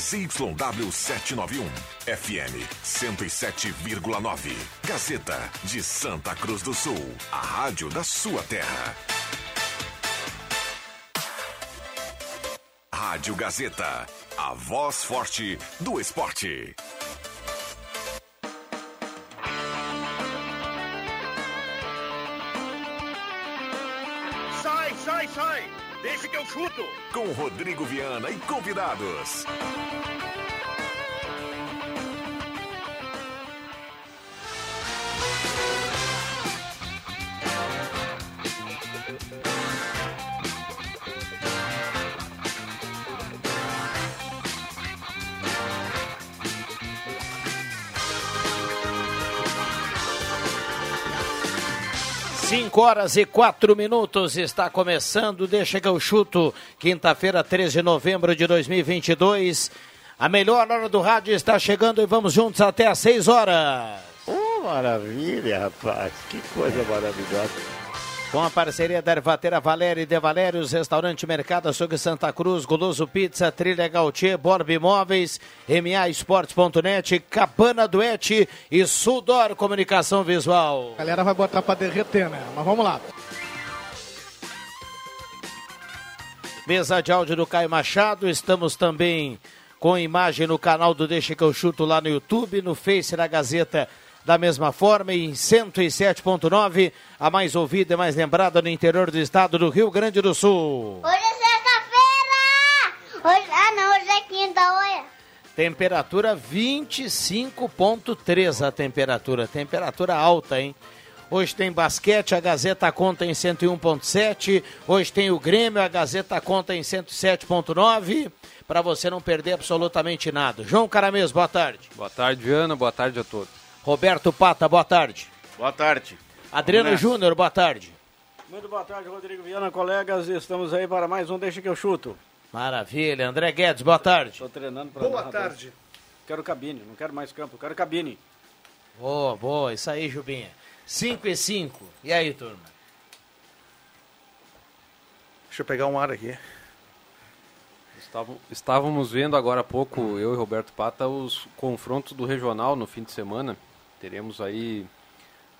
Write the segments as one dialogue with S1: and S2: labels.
S1: ZYW 791, FM 107,9. Gazeta de Santa Cruz do Sul, a rádio da sua terra. Rádio Gazeta, a voz forte do esporte.
S2: Chuto!
S1: Com Rodrigo Viana e convidados.
S3: Cinco horas e quatro minutos está começando. Deixa que eu chuto. Quinta-feira, 13 de novembro de 2022. A melhor hora do rádio está chegando e vamos juntos até às seis horas.
S4: Oh, maravilha, rapaz. Que coisa maravilhosa.
S3: Com a parceria da Ervatera Valéria e De Valérios, Restaurante Mercado Açougue Santa Cruz, Goloso Pizza, Trilha Gautier, Borb Imóveis, MA Esportes.net, Cabana Duete e Sudor Comunicação Visual.
S5: A galera vai botar pra derreter, né? Mas vamos lá.
S3: Mesa de áudio do Caio Machado, estamos também com imagem no canal do Deixa que eu chuto lá no YouTube, no Face da Gazeta da mesma forma em 107.9, a mais ouvida e mais lembrada no interior do estado do Rio Grande do Sul.
S6: Hoje é sexta-feira! Hoje... Ah, não, hoje é quinta, olha.
S3: Temperatura 25.3 a temperatura, temperatura alta, hein? Hoje tem basquete, a Gazeta conta em 101.7. Hoje tem o Grêmio, a Gazeta conta em 107.9. Para você não perder absolutamente nada. João Caramês, boa tarde.
S7: Boa tarde, Ana. Boa tarde a todos.
S3: Roberto Pata, boa tarde.
S2: Boa tarde.
S3: Adriano Júnior, boa tarde.
S8: Muito boa tarde, Rodrigo Viana, colegas. Estamos aí para mais um Deixa que eu chuto.
S3: Maravilha. André Guedes, boa tarde.
S8: Estou treinando para
S5: Boa tarde.
S8: Quero cabine, não quero mais campo, quero cabine.
S3: Boa, boa. Isso aí, Jubinha. 5 e 5. E aí, turma?
S5: Deixa eu pegar um ar aqui.
S7: Estávamos vendo agora há pouco, eu e Roberto Pata, os confrontos do regional no fim de semana. Teremos aí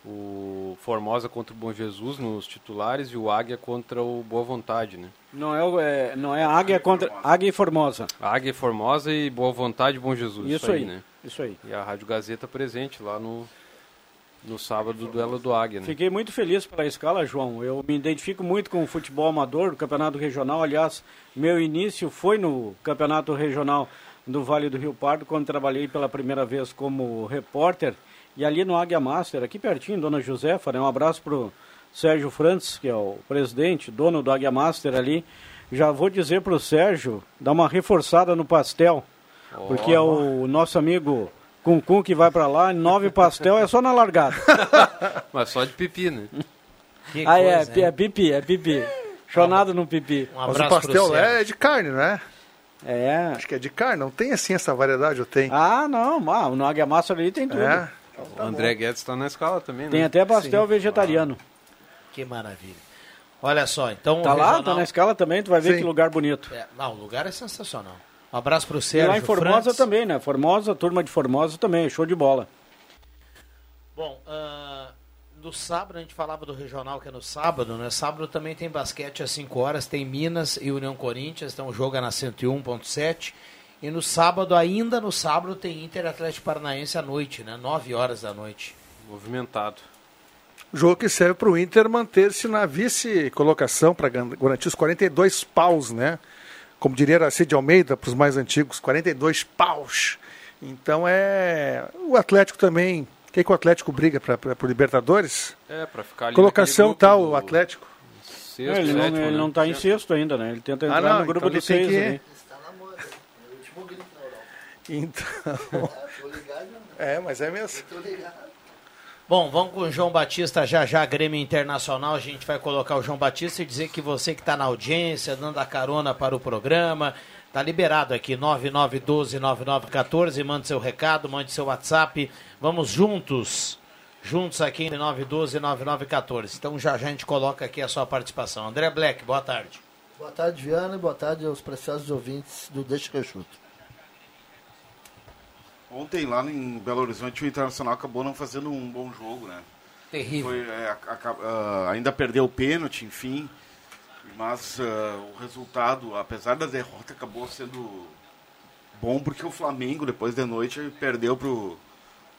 S7: o Formosa contra o Bom Jesus nos titulares e o Águia contra o Boa Vontade, né?
S8: Não é, o- é, não é Águia contra Águia e Formosa.
S7: Águia Formosa e Boa Vontade e Bom Jesus.
S8: Isso aí,
S7: né?
S8: isso aí.
S7: E a Rádio Gazeta presente lá no, no sábado do duelo do Águia, né?
S8: Fiquei muito feliz pela escala, João. Eu me identifico muito com o futebol amador do Campeonato Regional. Aliás, meu início foi no Campeonato Regional do Vale do Rio Pardo, quando trabalhei pela primeira vez como repórter. E ali no Águia Master, aqui pertinho, Dona Josefa, né? Um abraço pro Sérgio Frantz, que é o presidente, dono do Águia Master ali. Já vou dizer pro Sérgio, dar uma reforçada no pastel, porque é o nosso amigo Cuncum que vai para lá, nove pastel é só na largada.
S7: Mas só de pipi, né?
S3: Que
S8: Ah, é,
S3: coisa,
S8: pi-
S3: hein?
S8: é pipi, é pipi. Chonado no pipi.
S3: Um
S5: Mas o
S3: abraço
S5: pastel
S3: pro
S5: lá
S3: Sérgio.
S5: é de carne, não é?
S8: É.
S5: Acho que é de carne. Não tem assim essa variedade, eu tenho.
S8: Ah, não, ah, no Águia Massa ali tem tudo.
S5: É.
S7: o André Guedes está na escala também, né?
S8: Tem até pastel vegetariano.
S3: Que maravilha. Olha só, então.
S8: Tá
S3: o
S8: lá,
S3: regional-
S8: tá na escala também, tu vai ver
S5: Sim.
S8: que lugar bonito.
S3: É, não, o lugar é sensacional. Um abraço pro
S8: E
S3: Sérgio.
S8: lá em Formosa
S3: Frantz.
S8: também, né? Formosa, turma de Formosa também, show de bola.
S3: Bom, ah, no sábado, a gente falava do regional que é no sábado, né? Sábado também tem basquete às 5 horas, tem Minas e União Corinthians, então o jogo é na 101.7. E no sábado, ainda no sábado, tem Inter Atlético Paranaense à noite, né? 9 horas da noite.
S7: Movimentado.
S5: Jogo que serve para o Inter manter-se na vice-colocação para garantir os 42 paus, né? Como diria Aracide Almeida para os mais antigos, 42 paus. Então é. O Atlético também. O que, que o Atlético briga para o Libertadores?
S7: É, para ficar ali
S5: Colocação tal,
S7: do
S5: o Atlético.
S7: Sexto,
S8: ele não,
S7: sétimo,
S8: ele
S7: né?
S8: não tá em sexto ainda, né? Ele tenta
S5: Ah,
S8: entrar
S5: não,
S8: no grupo
S5: então
S8: dos
S5: ele tem
S8: seis
S5: que- Então. É, mas é mesmo.
S3: Bom, vamos com o João Batista já já, Grêmio Internacional. A gente vai colocar o João Batista e dizer que você que está na audiência, dando a carona para o programa, tá liberado aqui, 9912-9914. Mande seu recado, mande seu WhatsApp. Vamos juntos, juntos aqui em 9912-9914. Então já já a gente coloca aqui a sua participação. André Black, boa tarde.
S9: Boa tarde, Viana, e boa tarde aos preciosos ouvintes do Deixa que eu chuto. Ontem lá em Belo Horizonte o Internacional acabou não fazendo um bom jogo, né?
S3: Terrível.
S9: Foi, é, a- a- a- ainda perdeu o pênalti, enfim. Mas ah, o resultado, apesar da derrota, acabou sendo bom porque o Flamengo, depois de noite, perdeu pro,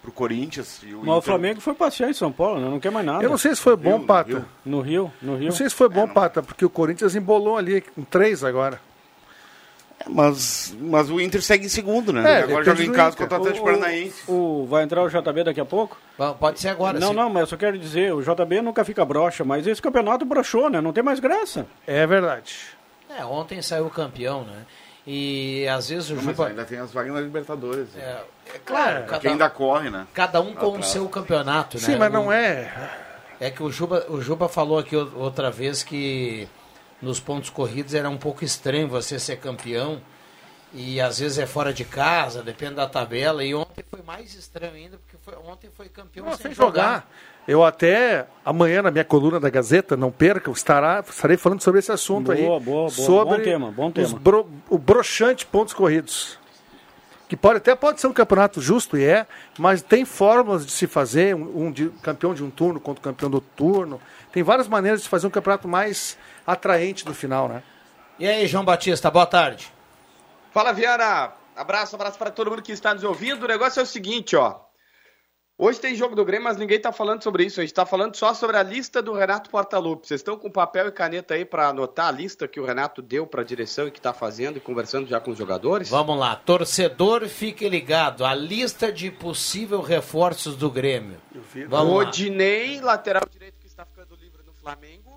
S9: pro Corinthians. E o
S8: Mas o
S9: Inter-
S8: Flamengo foi passear em São Paulo, né? não quer mais nada.
S5: Eu não sei se foi bom,
S9: Rio,
S5: Pata.
S9: Rio.
S8: No Rio, no Rio.
S5: Não sei se foi bom, Pata, porque o Corinthians embolou ali com três agora.
S9: É, Mas, mas o Inter segue em segundo, né?
S5: É,
S9: Agora joga em
S5: do
S9: casa contra o Atlético Paranaense.
S8: O, vai entrar o JB daqui a pouco?
S3: Pode ser agora.
S8: não,
S3: sim.
S8: não, mas eu só quero dizer, o JB nunca fica broxa, mas esse campeonato broxou, né? Não tem mais graça.
S5: É verdade.
S3: É, ontem saiu campeão, né? E às vezes o
S9: Não,
S3: Juba.
S9: ainda tem as vagas na Libertadores. né?
S3: É, é claro,
S9: Porque
S3: cada,
S9: ainda corre, né?
S3: cada um com o seu campeonato, né?
S5: Sim, mas
S3: O-
S5: não é.
S3: É que o Juba, o Juba falou aqui o- outra vez que nos pontos corridos era um pouco estranho você ser campeão e às vezes é fora de casa, depende da tabela. E ontem foi mais estranho ainda porque foi- ontem foi campeão
S5: Não,
S3: sem,
S5: sem jogar. Eu até amanhã na minha coluna da Gazeta, não perca, estará, estarei falando sobre esse assunto aí.
S8: Boa, boa, boa.
S5: Sobre
S8: Bom tema, bom tema.
S5: bro- o broxante pontos corridos. Que pode, até pode ser um campeonato justo, e é, mas tem fórmulas de se fazer, um, um de- campeão de um turno contra o campeão do outro turno. Tem várias maneiras de fazer um campeonato mais atraente no final, né?
S3: E aí, João Batista, boa tarde.
S10: Fala, Viana. Abraço, abraço para todo mundo que está nos ouvindo. O negócio é o seguinte, ó. Hoje tem jogo do Grêmio, mas ninguém está falando sobre isso. A gente está falando só sobre a lista do Renato Portaluppi. Vocês estão com papel e caneta aí para anotar a lista que o Renato deu para a direção e que está fazendo e conversando já com os jogadores?
S3: Vamos lá, torcedor, fique ligado. A lista de possível reforços do Grêmio. Vamos lá.
S10: Rodinei, lateral direito que está ficando livre no Flamengo.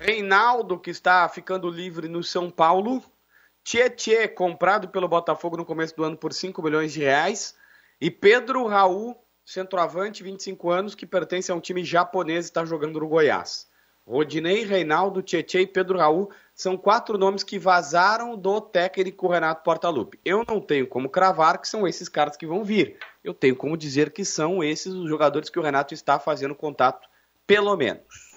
S10: Reinaldo, que está ficando livre no São Paulo. Tietê, comprado pelo Botafogo no começo do ano por 5 milhões de reais. E Pedro Raul, centroavante, 25 anos, que pertence a um time japonês e está jogando no Goiás. Rodinei, Reinaldo, Tietê e Pedro Raul são quatro nomes que vazaram do técnico Renato Portaluppi. Eu não tenho como cravar que são esses caras que vão vir. Eu tenho como dizer que são esses os jogadores que o Renato está fazendo contato, pelo menos.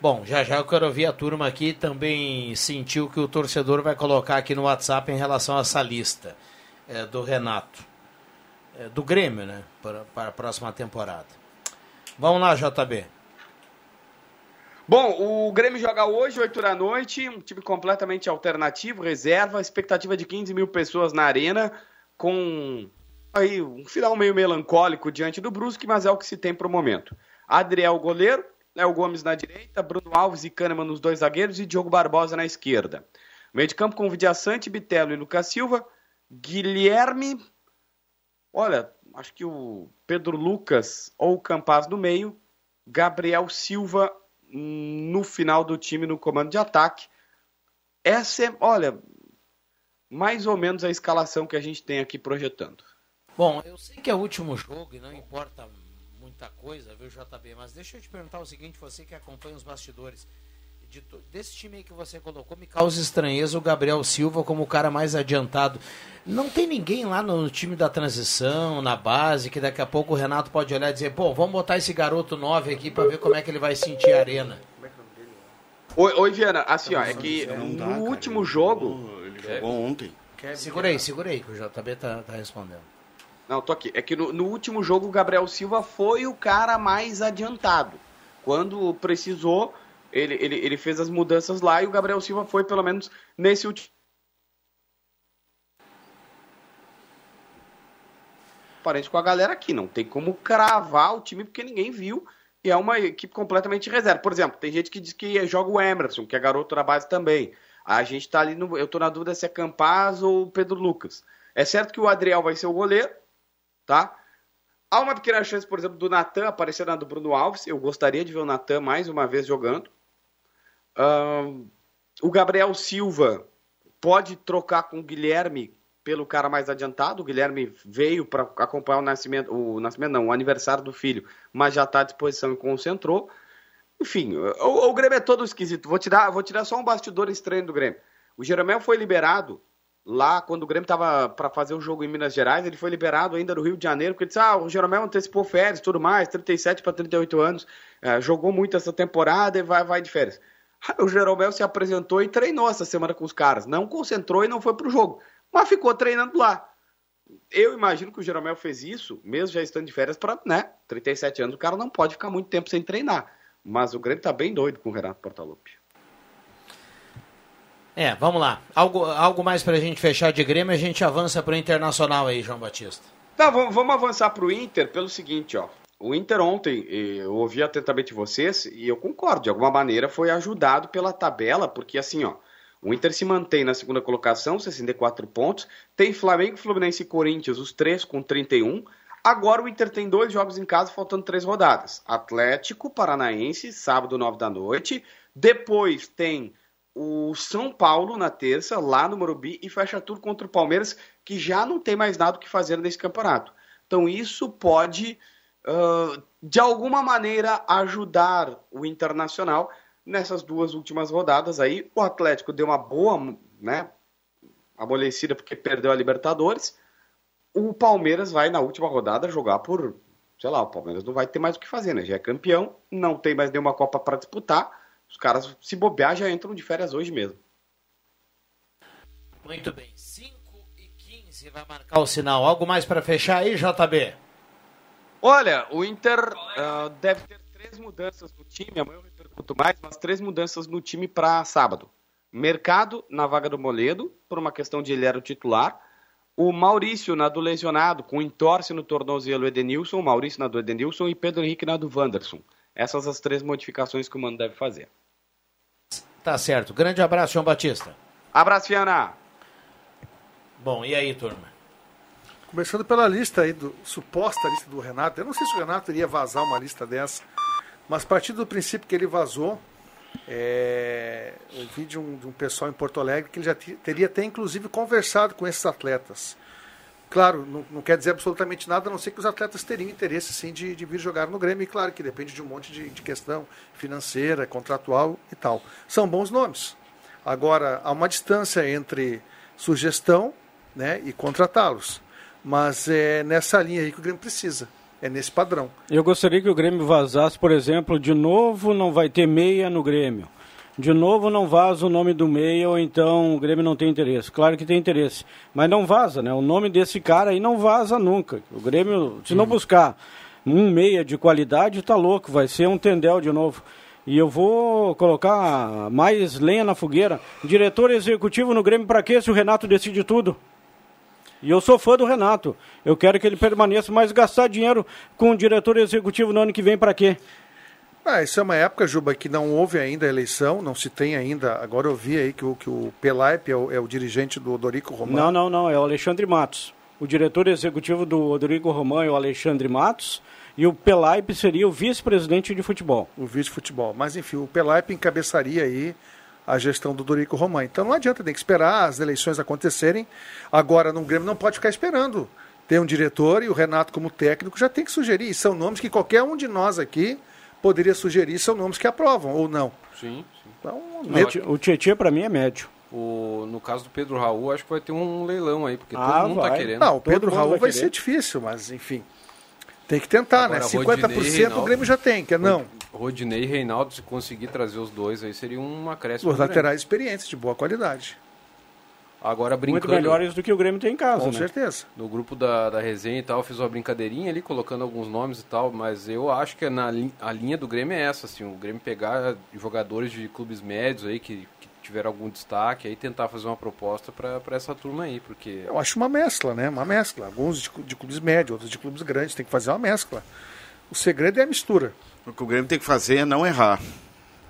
S3: Bom, já já eu quero ouvir a turma aqui também sentiu que o torcedor vai colocar aqui no WhatsApp em relação a essa lista é, do Renato. É, do Grêmio, né? Para, para a próxima temporada. Vamos lá, JB.
S10: Bom, o Grêmio joga hoje, 8 da noite, um time completamente alternativo, reserva, expectativa de 15 mil pessoas na arena, com aí um final meio melancólico diante do Brusque, mas é o que se tem para o momento. Adriel, goleiro, Léo Gomes na direita, Bruno Alves e Kahneman nos dois zagueiros e Diogo Barbosa na esquerda. Meio de campo com Vidiaçante, Bitelo e Lucas Silva, Guilherme, olha, acho que o Pedro Lucas ou o Campaz no meio, Gabriel Silva no final do time no comando de ataque. Essa é, olha, mais ou menos a escalação que a gente tem aqui projetando.
S3: Bom, eu sei que é o último jogo e não importa muita coisa, viu, JB? Mas deixa eu te perguntar o seguinte: você que acompanha os bastidores. De desse time aí que você colocou, me causa estranheza o Gabriel Silva como o cara mais adiantado. Não tem ninguém lá no time da transição, na base, que daqui a pouco o Renato pode olhar e dizer: pô, vamos botar esse garoto 9 aqui para ver como é que ele vai sentir a arena.
S10: Oi, oi Viana, assim, ó, é que no último jogo.
S9: jogou- Ele jogou ontem.
S3: Segura aí, segura aí, que o JB tá, tá respondendo.
S10: Não, tô aqui. É que no, no último jogo o Gabriel Silva foi o cara mais adiantado. Quando precisou, ele, ele, ele fez as mudanças lá e o Gabriel Silva foi, pelo menos, nesse último. Parente com a galera aqui. Não tem como cravar o time porque ninguém viu. E é uma equipe completamente reserva. Por exemplo, tem gente que diz que joga o Emerson, que é garoto na base também. A gente tá ali no. Eu tô na dúvida se é Campaz ou Pedro Lucas. É certo que o Adriel vai ser o goleiro, tá? Há uma pequena chance, por exemplo, do Natan aparecer na do Bruno Alves. Eu gostaria de ver o Natan mais uma vez jogando. O Gabriel Silva pode trocar com o Guilherme pelo cara mais adiantado. O Guilherme veio para acompanhar o nascimento, o nascimento não, o aniversário do filho, mas já está à disposição e concentrou. Enfim, o, o Grêmio é todo esquisito. Vou tirar, vou tirar só um bastidor estranho do Grêmio. O Jeromel foi liberado lá quando o Grêmio estava para fazer o jogo em Minas Gerais. Ele foi liberado ainda no Rio de Janeiro, porque disse: Ah, o Jeromel antecipou férias tudo mais, 37 para 38 anos, eh, jogou muito essa temporada e vai, vai de férias. O Jeromel se apresentou e treinou essa semana com os caras. Não concentrou e não foi pro jogo, mas ficou treinando lá. eu imagino que o Jeromel fez isso, mesmo já estando de férias, para, né? 37 anos, o cara não pode ficar muito tempo sem treinar. Mas o Grêmio tá bem doido com o Renato Portaluppi.
S3: É, vamos lá. Algo, algo mais pra gente fechar de Grêmio, a gente avança pro Internacional aí, João Batista.
S10: Tá, vamos, vamos avançar pro Inter pelo seguinte, ó. O Inter ontem, eu ouvi atentamente vocês e eu concordo, de alguma maneira foi ajudado pela tabela, porque assim, ó, o Inter se mantém na segunda colocação, 64 pontos, tem Flamengo, Fluminense e Corinthians, os três com 31. Agora o Inter tem dois jogos em casa, faltando três rodadas. Atlético Paranaense, sábado, 9 da noite. Depois tem o São Paulo na terça, lá no Morumbi, e fecha tudo contra o Palmeiras, que já não tem mais nada o que fazer nesse campeonato. Então isso pode, uh, de alguma maneira, ajudar o Internacional nessas duas últimas rodadas aí. O Atlético deu uma boa, né, amolecida porque perdeu a Libertadores. O Palmeiras vai na última rodada jogar por, sei lá, o Palmeiras não vai ter mais o que fazer, né? Já é campeão, não tem mais nenhuma Copa para disputar. Os caras, se bobear, já entram de férias hoje mesmo.
S3: Muito bem. 5 e 15 vai marcar o sinal. Algo mais para fechar aí, JB?
S10: Olha, o Inter uh, deve ter três mudanças no time. Amanhã eu repercuto mais, mas três mudanças no time para sábado. Mercado na vaga do Moledo, por uma questão de ele era o titular. O Maurício na do lesionado, com entorse no tornozelo Edenilson, o Maurício na do Edenilson e Pedro Henrique na do Wanderson. Essas as três modificações que o Mano deve fazer.
S3: Tá certo. Grande abraço, João Batista.
S10: Abraço, Fiana.
S3: Bom, e aí, turma?
S5: Começando pela lista aí, do, suposta lista do Renato. Eu não sei se o Renato iria vazar uma lista dessa, mas a partir do princípio que ele vazou, é, eu vi de um, de um pessoal em Porto Alegre que ele já teria até inclusive conversado com esses atletas. Claro, não, não, quer dizer absolutamente nada, a não ser que os atletas teriam interesse sim de, de vir jogar no Grêmio, e claro que depende de um monte de, de questão financeira, contratual e tal. São bons nomes. Agora, há uma distância entre sugestão né, e contratá-los. Mas é nessa linha aí que o Grêmio precisa. É nesse padrão.
S8: Eu gostaria que o Grêmio vazasse, por exemplo, de novo não vai ter meia no Grêmio. De novo não vaza o nome do meia ou então o Grêmio não tem interesse. Claro que tem interesse, mas não vaza, né? O nome desse cara aí não vaza nunca. O Grêmio, se não buscar um meia de qualidade, tá louco, vai ser um tendel de novo. E eu vou colocar mais lenha na fogueira. Diretor executivo no Grêmio para quê se o Renato decide tudo? E eu sou fã do Renato. Eu quero que ele permaneça, mas gastar dinheiro com o diretor executivo no ano que vem para quê?
S5: Ah, isso é uma época, Juba, que não houve ainda a eleição, não se tem ainda. Agora eu vi aí que o, que o Pelaipe é o, é o dirigente do Odorico Romano.
S8: Não, não, não, é o Alexandre Matos. O diretor executivo do Odorico Romano é o Alexandre Matos e o Pelaipe seria o vice-presidente de futebol.
S5: O vice-futebol. Mas enfim, o Pelaipe encabeçaria aí a gestão do Dorico Román. Então não adianta, tem que esperar as eleições acontecerem. Agora, no Grêmio não pode ficar esperando. Tem um diretor e o Renato, como técnico, já tem que sugerir. E são nomes que qualquer um de nós aqui poderia sugerir, são nomes que aprovam, ou não.
S7: Sim, sim.
S8: Então, não, o Tietchan, para mim, é médio.
S7: O, no caso do Pedro Raul, acho que vai ter um leilão aí, porque ah, todo mundo está querendo.
S5: Não, o Pedro Raul vai, vai ser difícil, mas enfim. Tem que tentar, né? Agora, né? 50% Reinaldo, o Grêmio já tem, quer não?
S7: Rodinei e Reinaldo, se conseguir trazer os dois aí, seria uma acréscimo.
S5: Os laterais experientes, de boa qualidade.
S7: Agora brincando.
S8: Muito melhores do que o Grêmio tem em casa,
S5: Com
S8: né?
S5: certeza.
S7: No grupo da, da resenha e tal, fiz uma brincadeirinha ali, colocando alguns nomes e tal, mas eu acho que na, a linha do Grêmio é essa, assim, o Grêmio pegar jogadores de clubes médios aí que, que tiver algum destaque, aí tentar fazer uma proposta para essa turma aí, porque...
S5: Eu acho uma mescla, né? Uma mescla. Alguns de, de clubes médios, outros de clubes grandes, tem que fazer uma mescla. O segredo é a mistura.
S9: O que o Grêmio tem que fazer é não errar.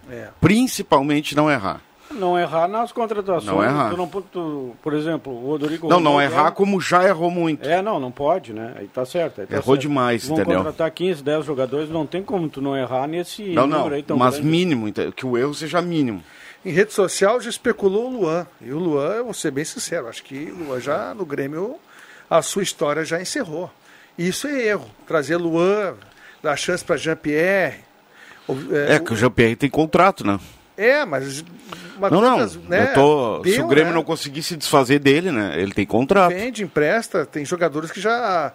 S5: É.
S9: Principalmente não errar.
S8: Não errar nas contratações.
S9: Não errar.
S8: Tu não, tu, por exemplo, o Rodrigo
S9: Não, não errar como já errou muito.
S8: É, não, não pode, né? Aí tá certo. Aí tá
S9: Errou
S8: certo.
S9: demais,
S8: Vão
S9: entendeu?
S8: contratar 15, 10 jogadores, não tem como tu não errar nesse
S9: não, não,
S8: número aí tão
S9: mas
S8: grande.
S9: mínimo, que o erro seja mínimo.
S5: Em rede social já especulou o Luan. E o Luan, eu vou ser bem sincero, acho que o Luan já no Grêmio, a sua história já encerrou. Isso é erro. Trazer Luan, dar chance para Jean-Pierre.
S9: É, é, que o Jean-Pierre tem contrato, né?
S5: É, mas.
S9: não, não. né, tô, deu, se o Grêmio né? não conseguir se desfazer dele, né? Ele tem contrato.
S5: Vende, empresta, tem jogadores que já.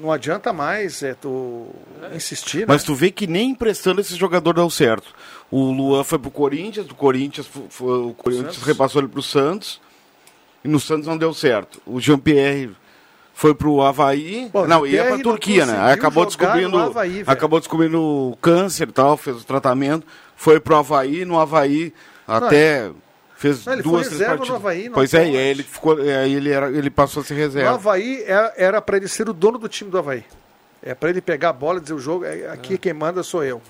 S5: Não adianta mais é, tu insistir.
S9: Mas
S5: né?
S9: tu vê que nem emprestando esse jogador deu certo. O Luan foi pro Corinthians, do Corinthians foi, o Corinthians Santos. repassou ele pro Santos. E no Santos não deu certo. O Jean-Pierre foi pro Havaí.
S5: Bom,
S9: não, ia pra Turquia, né? Acabou descobrindo.
S5: Havaí,
S9: acabou descobrindo câncer e tal, fez o tratamento. Foi pro Havaí, no Havaí até. Fez
S5: Não, ele foi
S9: duas, três
S5: reserva no
S9: partidas.
S5: Havaí, não
S9: pois é, ele, ficou, aí ele, era, ele passou a ser
S5: No
S9: reserva.
S5: Havaí era- era para ele ser o dono do time do Havaí. É para ele pegar a bola e dizer o jogo, é, aqui quem manda sou eu.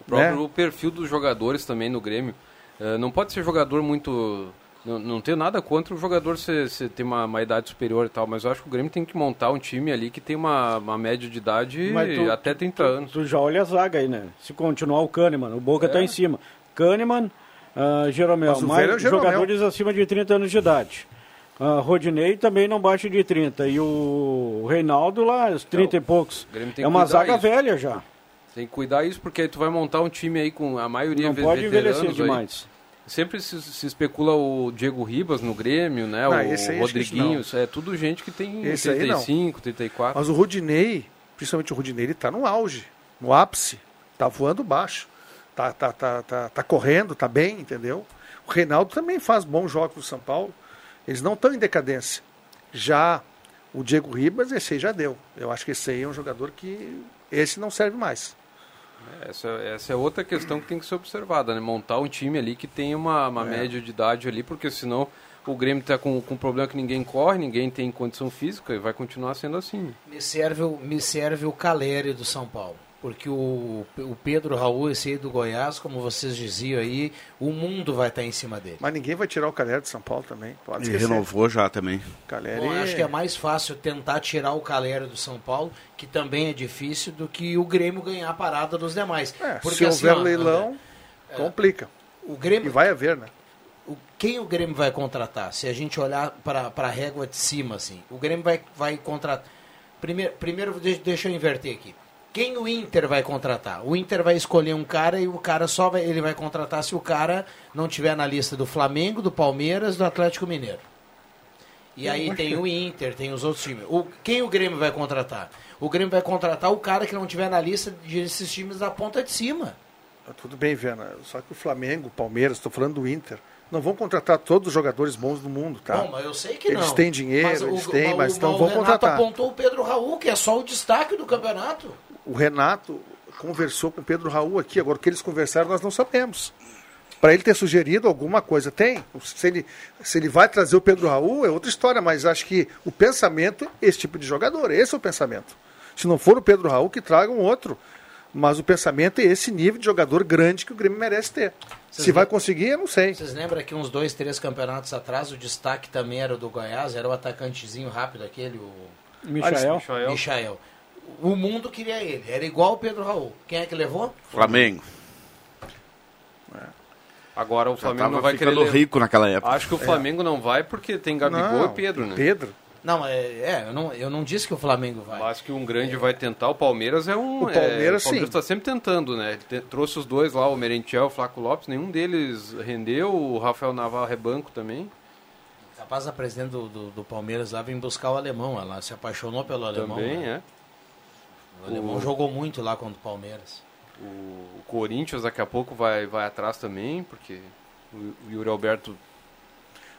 S7: O próprio
S5: Né?
S7: perfil dos jogadores também no Grêmio. eh, não pode ser jogador muito. Não, não tenho nada contra o jogador ser, ser- ter uma, uma idade superior e tal, mas eu acho que o Grêmio tem que montar um time ali que tem uma, uma média de idade
S8: Mas tu-
S7: até 30 anos.
S8: Tu já olha a zaga aí, né? Se continuar o Kahneman, o Boca
S7: É.
S8: tá em cima. Kahneman, uh, Jeromel,
S5: é
S8: mais
S5: Jeromel.
S8: jogadores acima de 30 anos de idade. Uh, Rodinei também não baixa de 30. E o Reinaldo lá, os 30 e poucos.
S7: tem
S8: É uma zaga
S7: isso.
S8: velha já.
S7: Tem que cuidar isso, porque aí tu vai montar um time aí com a maioria
S8: Não
S7: ve-
S8: pode
S7: veteranos
S8: envelhecer
S7: aí. Sempre se, se especula o Diego Ribas no Grêmio, né?
S5: Não,
S7: o Rodriguinho, é tudo gente que tem
S5: Esse aí não.
S7: 35, 34.
S5: Mas o Rudinei, principalmente o Rudinei, ele tá no auge, no ápice. Tá voando baixo. Tá, tá, tá, tá, tá correndo, tá bem, entendeu? O Reinaldo também faz bons jogos no São Paulo. Eles não estão em decadência. Já o Diego Ribas, esse aí já deu. Eu acho que esse aí é um jogador que. Esse não serve mais.
S7: Essa, essa é outra questão que tem que ser observada, né? Montar um time ali que tenha uma,
S5: É.
S7: uma média de idade ali, porque senão o Grêmio está com, com um problema que ninguém corre, ninguém tem condição física e vai continuar sendo assim.
S3: Me serve, o- me serve o Caleri do São Paulo. Porque o, o Pedro Raul, esse aí do Goiás, como vocês diziam aí, o mundo vai estar em cima dele.
S5: Mas ninguém vai tirar o Calher de São Paulo também. Pode
S9: Ele renovou já também.
S5: Caleri...
S3: Bom, acho que é mais fácil tentar tirar o Caleri do São Paulo, que também é difícil, do que o Grêmio ganhar a parada dos demais.
S5: É,
S3: Porque
S5: se
S3: assim,
S5: houver
S3: ó,
S5: leilão, complica.
S3: O
S5: E
S3: Grêmio,
S5: vai haver, né?
S3: o- quem o Grêmio vai contratar? Se a gente olhar para a régua de cima, assim, o Grêmio vai, vai contratar. Primeiro, primeiro de- deixa eu inverter aqui. Quem o Inter vai contratar? O Inter vai escolher um cara e o cara só vai, ele vai contratar se o cara não tiver na lista do Flamengo, do Palmeiras, do Atlético Mineiro. E aí tem o Inter, tem os outros times. O, quem o Grêmio vai contratar? O Grêmio vai contratar o cara que não tiver na lista desses times da ponta de cima.
S5: Tá Tudo bem, Viana. Só que o Flamengo, o Palmeiras, estou falando do Inter, não vão contratar todos os jogadores bons do mundo, tá?
S3: Bom, mas eu sei que
S5: Eles
S3: não.
S5: têm dinheiro,
S3: Mas o-
S5: eles têm,
S3: o-
S5: mas
S3: o-
S5: não
S3: o
S5: vão
S3: Renato
S5: contratar.
S3: apontou o Pedro Raul, que é só o destaque do campeonato.
S5: O Renato conversou com o Pedro Raul aqui. Agora, o que eles conversaram, nós não sabemos. Para ele ter sugerido alguma coisa, tem. Se ele, se ele vai trazer o Pedro Raul, é outra história, mas acho que o pensamento é esse tipo de jogador. Esse é o pensamento. Se não for o Pedro Raul, que traga um outro. Mas o pensamento é esse nível de jogador grande que o Grêmio merece ter.
S3: Vocês
S5: Se vai conseguir, eu não sei.
S3: Vocês lembram que uns dois, três campeonatos atrás, o destaque também era do Goiás, era o atacantezinho rápido aquele, o
S8: Michael.
S7: Michael.
S3: Michael. O mundo queria ele, era igual o Pedro Raul. Quem é que levou?
S9: Flamengo.
S7: Agora o
S9: Já
S7: Flamengo não vai querer.
S9: rico naquela época.
S7: Acho que o Flamengo não vai porque tem Gabigol
S5: Não,
S7: e Pedro, né?
S5: Pedro.
S3: Não, é, é, eu não, eu não disse que o Flamengo vai.
S7: Acho que um grande vai tentar. O Palmeiras é um.
S5: O Palmeiras,
S7: é, o Palmeiras
S5: sim.
S7: está sempre tentando, né? Ele te- trouxe os dois lá, o Merentiel e o Flaco Lopes. Nenhum deles rendeu. O Rafael Navarro é banco também.
S3: Capaz a presidente do, do, do Palmeiras lá vem buscar o alemão. Ela se apaixonou pelo alemão.
S7: também,
S3: né?
S7: é.
S3: O alemão
S7: O-
S3: jogou muito lá contra o Palmeiras.
S7: O, Corinthians daqui a pouco vai, vai atrás também, porque o, Yuri Alberto.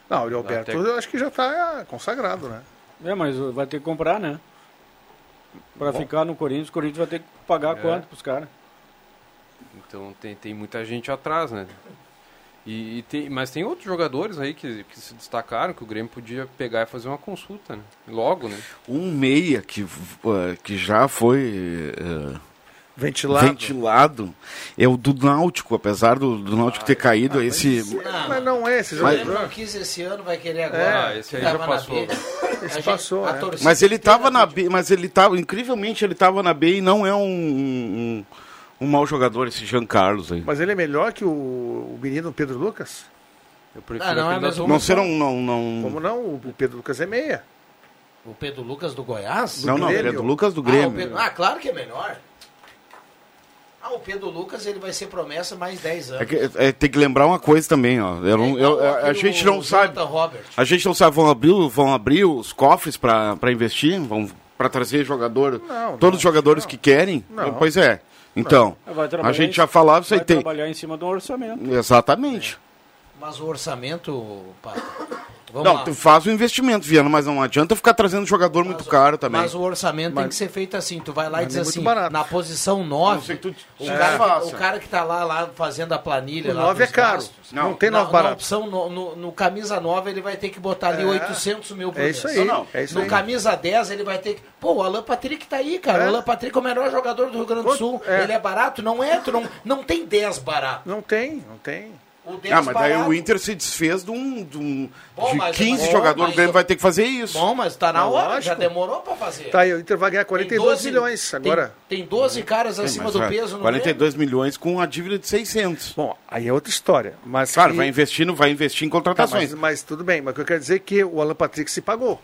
S5: Não, o Alberto
S7: Até-
S5: eu acho que já está consagrado, né?
S8: É, mas vai ter que comprar, né? Pra
S7: Bom.
S8: ficar no Corinthians, o Corinthians vai ter que pagar
S7: É.
S8: quanto pros caras?
S7: Então tem, tem muita gente atrás, né? E, e tem, mas tem outros jogadores aí que, que se destacaram que o Grêmio podia pegar e fazer uma consulta, né? Logo, né?
S9: Um meia que, uh, que já foi uh,
S5: Ventilado.
S9: ventilado é o do Náutico, apesar do, do Náutico ter caído. esse
S5: Mas não é esse jogador.
S3: não quis esse ano, vai querer agora.
S7: Ah, esse aí já
S3: na
S7: passou.
S3: B.
S5: Esse
S3: gente-
S5: passou,
S3: a
S5: é.
S9: Mas ele estava na. B, mas ele tava, incrivelmente, ele estava na B e não é um, um, um mau jogador esse Jean Carlos aí.
S5: Mas ele é melhor que o, o menino Pedro Lucas?
S7: Eu prefiro
S3: Ah, não, é mesmo-.
S9: Não serão, não, não.
S5: Como não? O Pedro Lucas é meia.
S3: O Pedro Lucas do Goiás?
S9: Não, não,
S5: Grêmio.
S9: ele é do Lucas do
S3: Ah,
S9: Grêmio.
S3: Pedro- ah, claro que é melhor. Ah, o Pedro Lucas ele vai ser promessa mais 10 anos.
S9: É que- é, tem que lembrar uma coisa também, ó. Eu não- eu-
S3: igual
S9: a- gente
S3: o
S9: não sabe. A gente não sabe, vão abrir, vão abrir os cofres para investir, vão para trazer jogador,
S5: Não,
S9: todos
S5: não,
S9: os jogadores
S5: não.
S9: que querem.
S5: Não.
S9: Pois é. Então, a gente já falava aí
S8: Vai
S9: tem.
S8: trabalhar em cima do orçamento.
S9: Exatamente.
S3: Mas o orçamento, Pato, Vamos
S9: não,
S3: lá.
S9: tu faz o investimento, Viana, mas não adianta ficar trazendo jogador muito caro também.
S3: Mas o orçamento tem
S5: Mas-
S3: que ser feito assim. Tu vai lá e
S5: mas
S3: diz
S5: é
S3: assim,
S5: barato.
S3: na posição
S9: A não
S3: 9,
S9: ser que tu-
S3: o,
S9: É.
S3: cara, o cara que tá lá, lá fazendo a planilha.
S5: O
S3: lá
S5: 9 é caro.
S3: gastos,
S5: Não,
S9: Não,
S5: tem
S3: na,
S5: 9
S3: na
S5: barato.
S3: opção, no, no- no camisa 9, ele vai ter que botar ali
S5: É.
S3: 800 mil por
S5: É isso aí.
S9: Não, não.
S5: É isso
S3: no
S5: aí.
S3: camisa 10, ele vai ter que. Pô, o Alan Patrick tá aí, cara.
S5: É.
S3: O Alan Patrick é o melhor jogador do Rio Grande do Sul.
S5: é.
S3: Ele é barato? Não é? Tu não, não tem 10 barato.
S5: Não tem, não tem.
S3: O 10
S9: Ah, mas daí o Inter se desfez de um. De, um,
S3: Bom,
S9: de
S3: mas-
S9: 15
S3: mas-
S9: jogadores, o Grêmio vai ter que fazer isso.
S3: Bom, mas tá na
S5: Não,
S3: hora,
S5: lógico.
S3: já demorou pra fazer.
S5: Tá aí, o Inter vai ganhar 42
S3: 12
S5: milhões agora.
S3: Tem, tem 12 caras
S9: Sim,
S3: acima do
S9: vai-
S3: peso no
S9: 42 milhões com a dívida de 600.
S5: Bom, aí é outra história. Mas
S9: Claro,
S5: que-
S9: vai investir, no- vai investir em
S5: Tá,
S9: contratações.
S5: mas, mas tudo bem, mas o que eu quero dizer é que o Alan Patrick se pagou.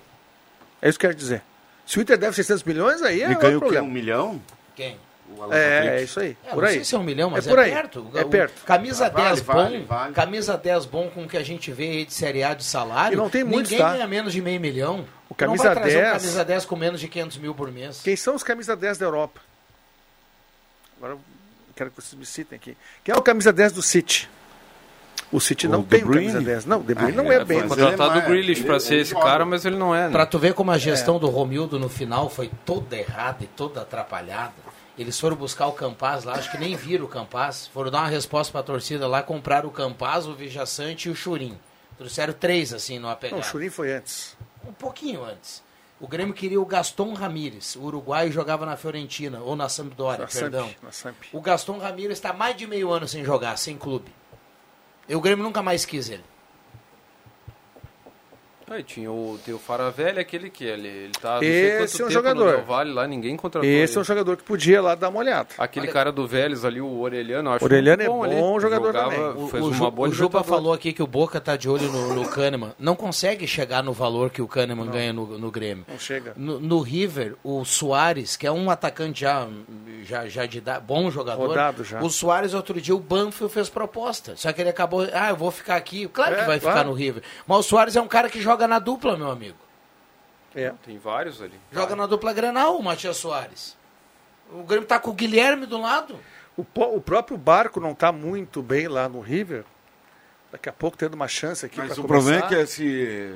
S5: É isso que eu quero dizer. Se o Inter deve 600 milhões, aí é
S9: Ele ganha o quê?
S5: problema.
S9: Um milhão?
S3: Quem?
S9: O Alan
S5: É,
S9: Patrick?
S5: é isso aí.
S3: É,
S5: por
S3: não
S5: aí.
S3: sei se é um milhão, mas é,
S5: por aí.
S3: perto.
S5: É
S3: O-
S5: perto.
S3: Camisa
S9: Vale,
S3: 10
S9: vale,
S3: bom,
S9: vale.
S3: camisa 10 bom com o que a gente vê aí de Série A de salário.
S5: E não tem muitos,
S3: Ninguém
S5: tá?
S3: ganha menos de meio milhão.
S5: O
S3: Tu não
S5: camisa
S3: vai trazer
S5: 10
S3: um camisa 10 com menos de 500 mil por mês.
S5: Quem são os camisa 10 da Europa? Agora eu quero que vocês me citem aqui. Quem é o camisa 10 do City? O City
S9: O
S5: não tem um
S9: Bruyne?
S5: camisa 10. Não, o De Bruyne
S9: Ah,
S5: não
S9: é,
S5: é bem.
S9: mas
S7: Foi
S9: ele é
S7: contratado o Grealish
S9: ele-
S7: pra
S9: ele
S7: ser esse
S9: joga.
S7: cara, mas ele não é. né?
S3: Pra tu ver como a gestão
S5: É.
S3: do Romildo no final foi toda errada e toda atrapalhada. Eles foram buscar o Campaz lá, acho que nem viram o Campaz. Foram dar uma resposta pra torcida lá, compraram o Campaz, o Vijaçante e o Churim. Trouxeram três, assim, numa
S5: Não,
S3: pegada.
S5: o Churin foi antes.
S3: Um pouquinho antes. O Grêmio queria o Gaston Ramírez. O uruguaio jogava na Fiorentina, ou na Sampdoria,
S5: Na Samp,
S3: perdão.
S5: na Samp.
S3: O Gaston Ramírez está mais de meio ano sem jogar, sem clube. E o Grêmio nunca mais quis ele.
S7: Aí tinha o, tem o Faravelli, aquele que ele, ele tá não
S5: Esse
S7: sei
S5: é um
S7: tempo
S5: jogador.
S7: no Del Valle lá, ninguém contratou
S5: Esse
S7: ele.
S5: é um jogador que podia lá dar uma olhada.
S7: Aquele
S3: Olha-
S7: cara do Vélez ali, o Orelhano, acho
S5: Orelhano é bom
S7: ali.
S5: jogador
S7: Jogava,
S5: também.
S3: O,
S7: Fez
S3: o
S7: uma boa
S3: o Juba falou aqui que o Boca tá de olho no, no Kahneman. Não consegue chegar no valor que o Kahneman ganha no, no Grêmio.
S5: Não chega.
S3: No, no River, o Soares, que é um atacante já, já, já de idade- bom jogador.
S5: Rodado já.
S3: O Soares, outro dia, o Banfield fez proposta. Só que ele acabou. Ah, eu vou ficar aqui. Claro que
S5: É,
S3: vai ficar
S5: claro.
S3: no River. Mas o Soares é um cara que joga na dupla, meu amigo.
S5: É.
S7: Tem vários ali.
S3: Joga na dupla Granal, o Matias Soares. O Grêmio tá com o Guilherme do lado.
S5: O, o próprio Barco não está muito bem lá no River. Daqui a pouco tendo uma chance aqui
S9: Mas o problema é que esse.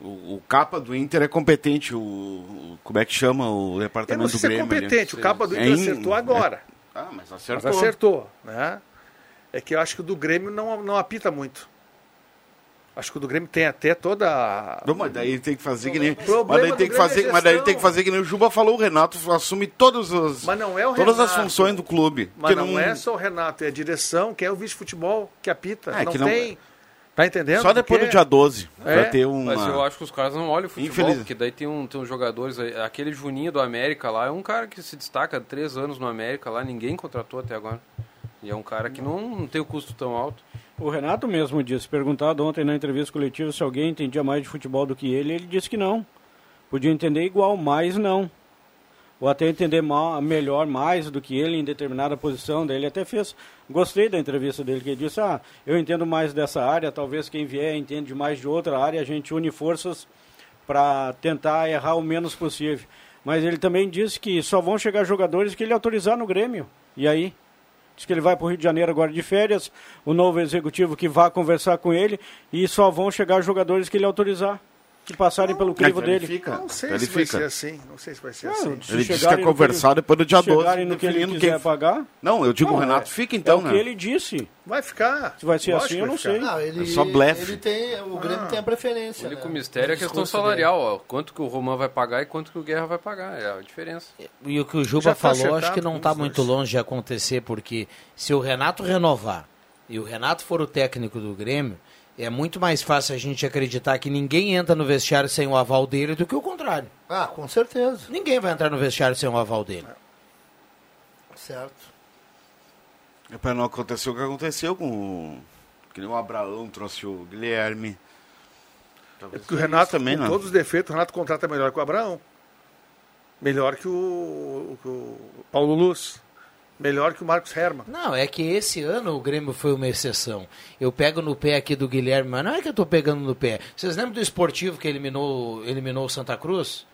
S9: O, o capa do Inter é competente. O, o- como é que chama o
S5: Eu não
S9: departamento
S5: sei
S9: do
S5: se é
S9: Grêmio? ali?
S5: competente. O capa do
S9: É
S5: Inter
S9: in-
S5: acertou agora.
S9: Ah, mas
S5: Mas
S9: acertou.
S5: acertou, né? É que eu acho que o do Grêmio não, não apita muito. Acho que o do Grêmio tem até toda a...
S9: Não, mas daí tem que fazer que nem.
S5: problema
S9: Mas daí tem que
S5: é
S9: fazer, mas daí tem que fazer que nem o Juba falou, o Renato assume todos os,
S5: Mas não é o
S9: todas as
S5: Renato.
S9: funções do clube.
S5: Mas
S9: Que
S5: não, é só o Renato, é a direção, que é o vice-futebol que apita.
S9: É,
S5: não
S9: que não-
S5: tem... Tá entendendo?
S9: Só depois
S5: Porque-
S9: do dia 12,
S5: É.
S9: pra ter uma...
S7: Mas eu acho que os caras não olham o futebol,
S9: Infeliz-
S7: porque daí tem, um, tem uns jogadores, aquele Juninho do América lá, é um cara que se destaca há três anos no América lá, ninguém contratou até agora. E é um cara que não, não tem o custo tão alto.
S8: O Renato mesmo disse, perguntado ontem na entrevista coletiva se alguém entendia mais de futebol do que ele, ele disse que não. Podia entender igual, mas não. Ou até entender ma- melhor, mais do que ele em determinada posição. Daí ele até fez. Gostei da entrevista dele, que ele disse: Ah, eu entendo mais dessa área, talvez quem vier entende mais de outra área, a gente une forças para tentar errar o menos possível. Mas ele também disse que só vão chegar jogadores que ele autorizar no Grêmio. E aí? Diz que ele vai para o Rio de Janeiro agora de férias, o novo executivo que vai conversar com ele e só vão chegar jogadores que ele autorizar, que passarem pelo crivo
S9: então ele
S8: dele.
S9: fica.
S5: Não sei
S9: Ele
S5: se vai
S9: fica.
S5: ser assim. Não sei se vai ser
S8: Ah,
S5: assim.
S8: se
S9: Ele disse que é conversar
S8: ele-
S9: depois do dia 12,
S8: chegarem no que ele quiser
S9: quem-
S8: pagar.
S9: Não, eu digo
S8: Não,
S9: o Renato
S8: é-
S9: fica então,
S8: é o
S9: né?
S8: que ele disse.
S5: Vai ficar.
S8: Se vai ser
S5: Lógico
S8: assim, eu não
S5: ficar.
S8: sei.
S11: Não, ele,
S9: É só blefe.
S11: ele tem, o Grêmio tem a preferência.
S7: O único
S11: né?
S7: mistério é a
S11: O
S7: questão salarial, ó. Quanto que o Roman vai pagar e quanto que o Guerra vai pagar. É a diferença.
S3: E o que o Juba
S5: Já tá
S3: falou, acho que não está muito longe de acontecer, porque se o Renato renovar e o Renato for o técnico do Grêmio, é muito mais fácil a gente acreditar que ninguém entra no vestiário sem o aval dele do que o contrário.
S11: Ah, com certeza.
S3: Ninguém vai entrar no vestiário sem o aval dele.
S11: Certo.
S9: É Para não acontecer o que aconteceu com o... Que nem o Abraão trouxe o Guilherme.
S5: É porque o Renato,
S9: isso também,
S5: com
S9: né?
S5: todos os defeitos, o Renato contrata melhor que o Abraão. Melhor que o, que o Paulo Luz. Melhor que o Marcos Herman.
S3: Não, é que esse ano o Grêmio foi uma exceção. Eu pego no pé aqui do Guilherme, mas não é que eu tô pegando no pé. Vocês lembram do esportivo que eliminou, eliminou o Santa Cruz?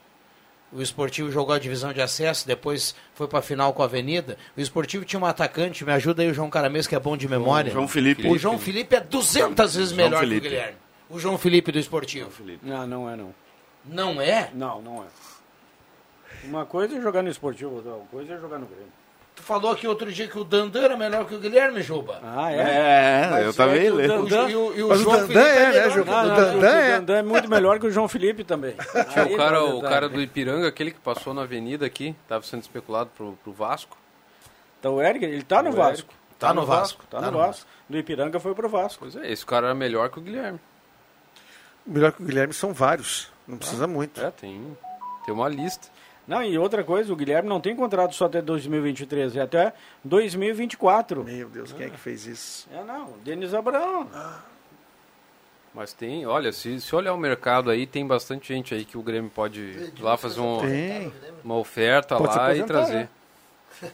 S3: O esportivo jogou a divisão de acesso, depois foi pra final com a Avenida. O esportivo tinha um atacante, me ajuda aí o João Caramês, que é bom de memória.
S9: João Felipe.
S3: O João Felipe é 200 vezes
S9: João
S3: melhor
S9: Felipe.
S3: que o Guilherme. O João Felipe do Esportivo.
S8: Não, não é não.
S3: Não é?
S8: Não, não é. Uma coisa é jogar no esportivo, outra coisa é jogar no Grêmio.
S3: Tu falou aqui outro dia que o Dandan era melhor que o Guilherme Juba.
S8: Ah,
S9: É,
S8: Mas
S9: eu
S8: é
S9: também
S8: o
S9: lembro.
S8: Dandan-
S3: E o, e o
S5: Mas o
S3: João
S5: Dandan
S3: Felipe
S5: é, né,
S3: melhor
S5: Juba? O Dandan
S8: o
S5: é-
S8: Dandan é muito melhor que o João Felipe também.
S7: Tinha o cara, o cara do Ipiranga, aquele que passou na avenida aqui, estava sendo especulado pro, pro Vasco.
S8: Então o Eric, ele tá no
S7: O
S8: Vasco.
S3: Tá no Vasco.
S8: Tá,
S3: Tá
S8: no
S3: no
S8: Vasco. Do Ipiranga foi pro Vasco.
S7: Pois é, esse cara era melhor que o Guilherme.
S5: Melhor que o Guilherme são vários. Não precisa muito.
S7: É, tem, tem uma lista.
S8: Não, e outra coisa, o Guilherme não tem contrato só até 2023, é até 2024.
S5: Meu Deus, quem é que fez isso?
S8: É, não, Denis Abraão.
S7: Mas tem, olha, se, se olhar o mercado aí, tem bastante gente aí que o Grêmio pode ir lá fazer um- uma oferta
S5: Pode
S7: lá e trazer.
S11: né?